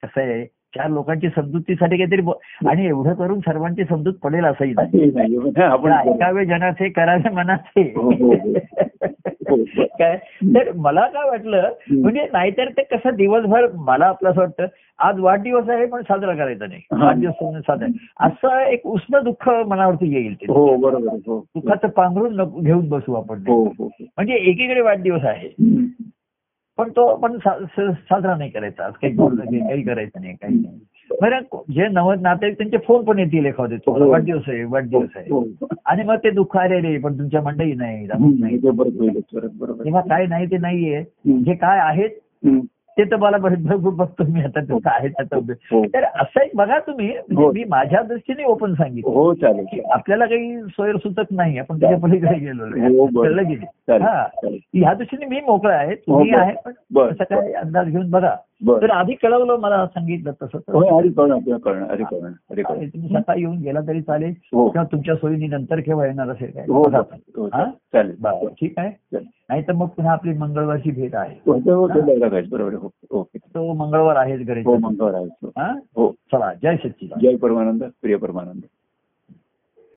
कसं आहे चार लोकांची समजुतीसाठी काहीतरी आणि एवढं करून सर्वांची समजूत पडेल असंही नाही. आपण ऐकावे जनाचे करावे मनाचे. हो, हो, हो. काय? तर मला काय वाटलं म्हणजे नाहीतर ते कसं दिवसभर मला आपलं असं वाटतं आज वाढदिवस आहे पण साजरा करायचा नाही. वाढदिवस साजरा असं एक उष्ण दुःख मनावरती येईल ते. दुःखाचं पांघरून घेऊन बसू आपण. म्हणजे एकीकडे वाढदिवस आहे. पण तो आपण साजरा नाही करायचा आज काही काही करायचं नाही काही नाही बरं जे नवद नाते त्यांचे फोन पण येतील एखादे तुम्हाला हो. वाढदिवस आहे वाढदिवस आहे हो. आणि मग ते दुःख अरे रे पण तुमच्या मंडळी नाही तेव्हा काय नाही ते नाहीये. जे काय आहेत. ते तर मला बघतो मी आता ते काय त्याचा हो. तर असं एक बघा तुम्ही म्हणजे हो. मी माझ्या दृष्टीने ओपन सांगितलं. हो चालेल की आपल्याला काही सोयर सुचत नाही आपण त्याच्या पलीकडे गेलो हो, गेली. हा. ह्या दृष्टीने मी मोकळा आहे तुम्ही हो. आहे पण. तसं काय अंदाज घेऊन बघा. तर आधी कळवलं मला सांगितलं तसं हो तुम्ही सकाळी येऊन गेला तरी चालेल. हो. किंवा तुमच्या सोयीने नंतर केव्हा येणार असेल काय? हो. हो, हा? ठीक आहे. नाही तर मग पुन्हा आपली मंगळवारची भेट आहे. हो, हो, बरोबर. हो, ओके तो मंगळवार आहेच हो गणेश मंगळवार आहे हो. हा? हो. चला जय सच्चिदानंद. जय परमानंद प्रिय परमानंद.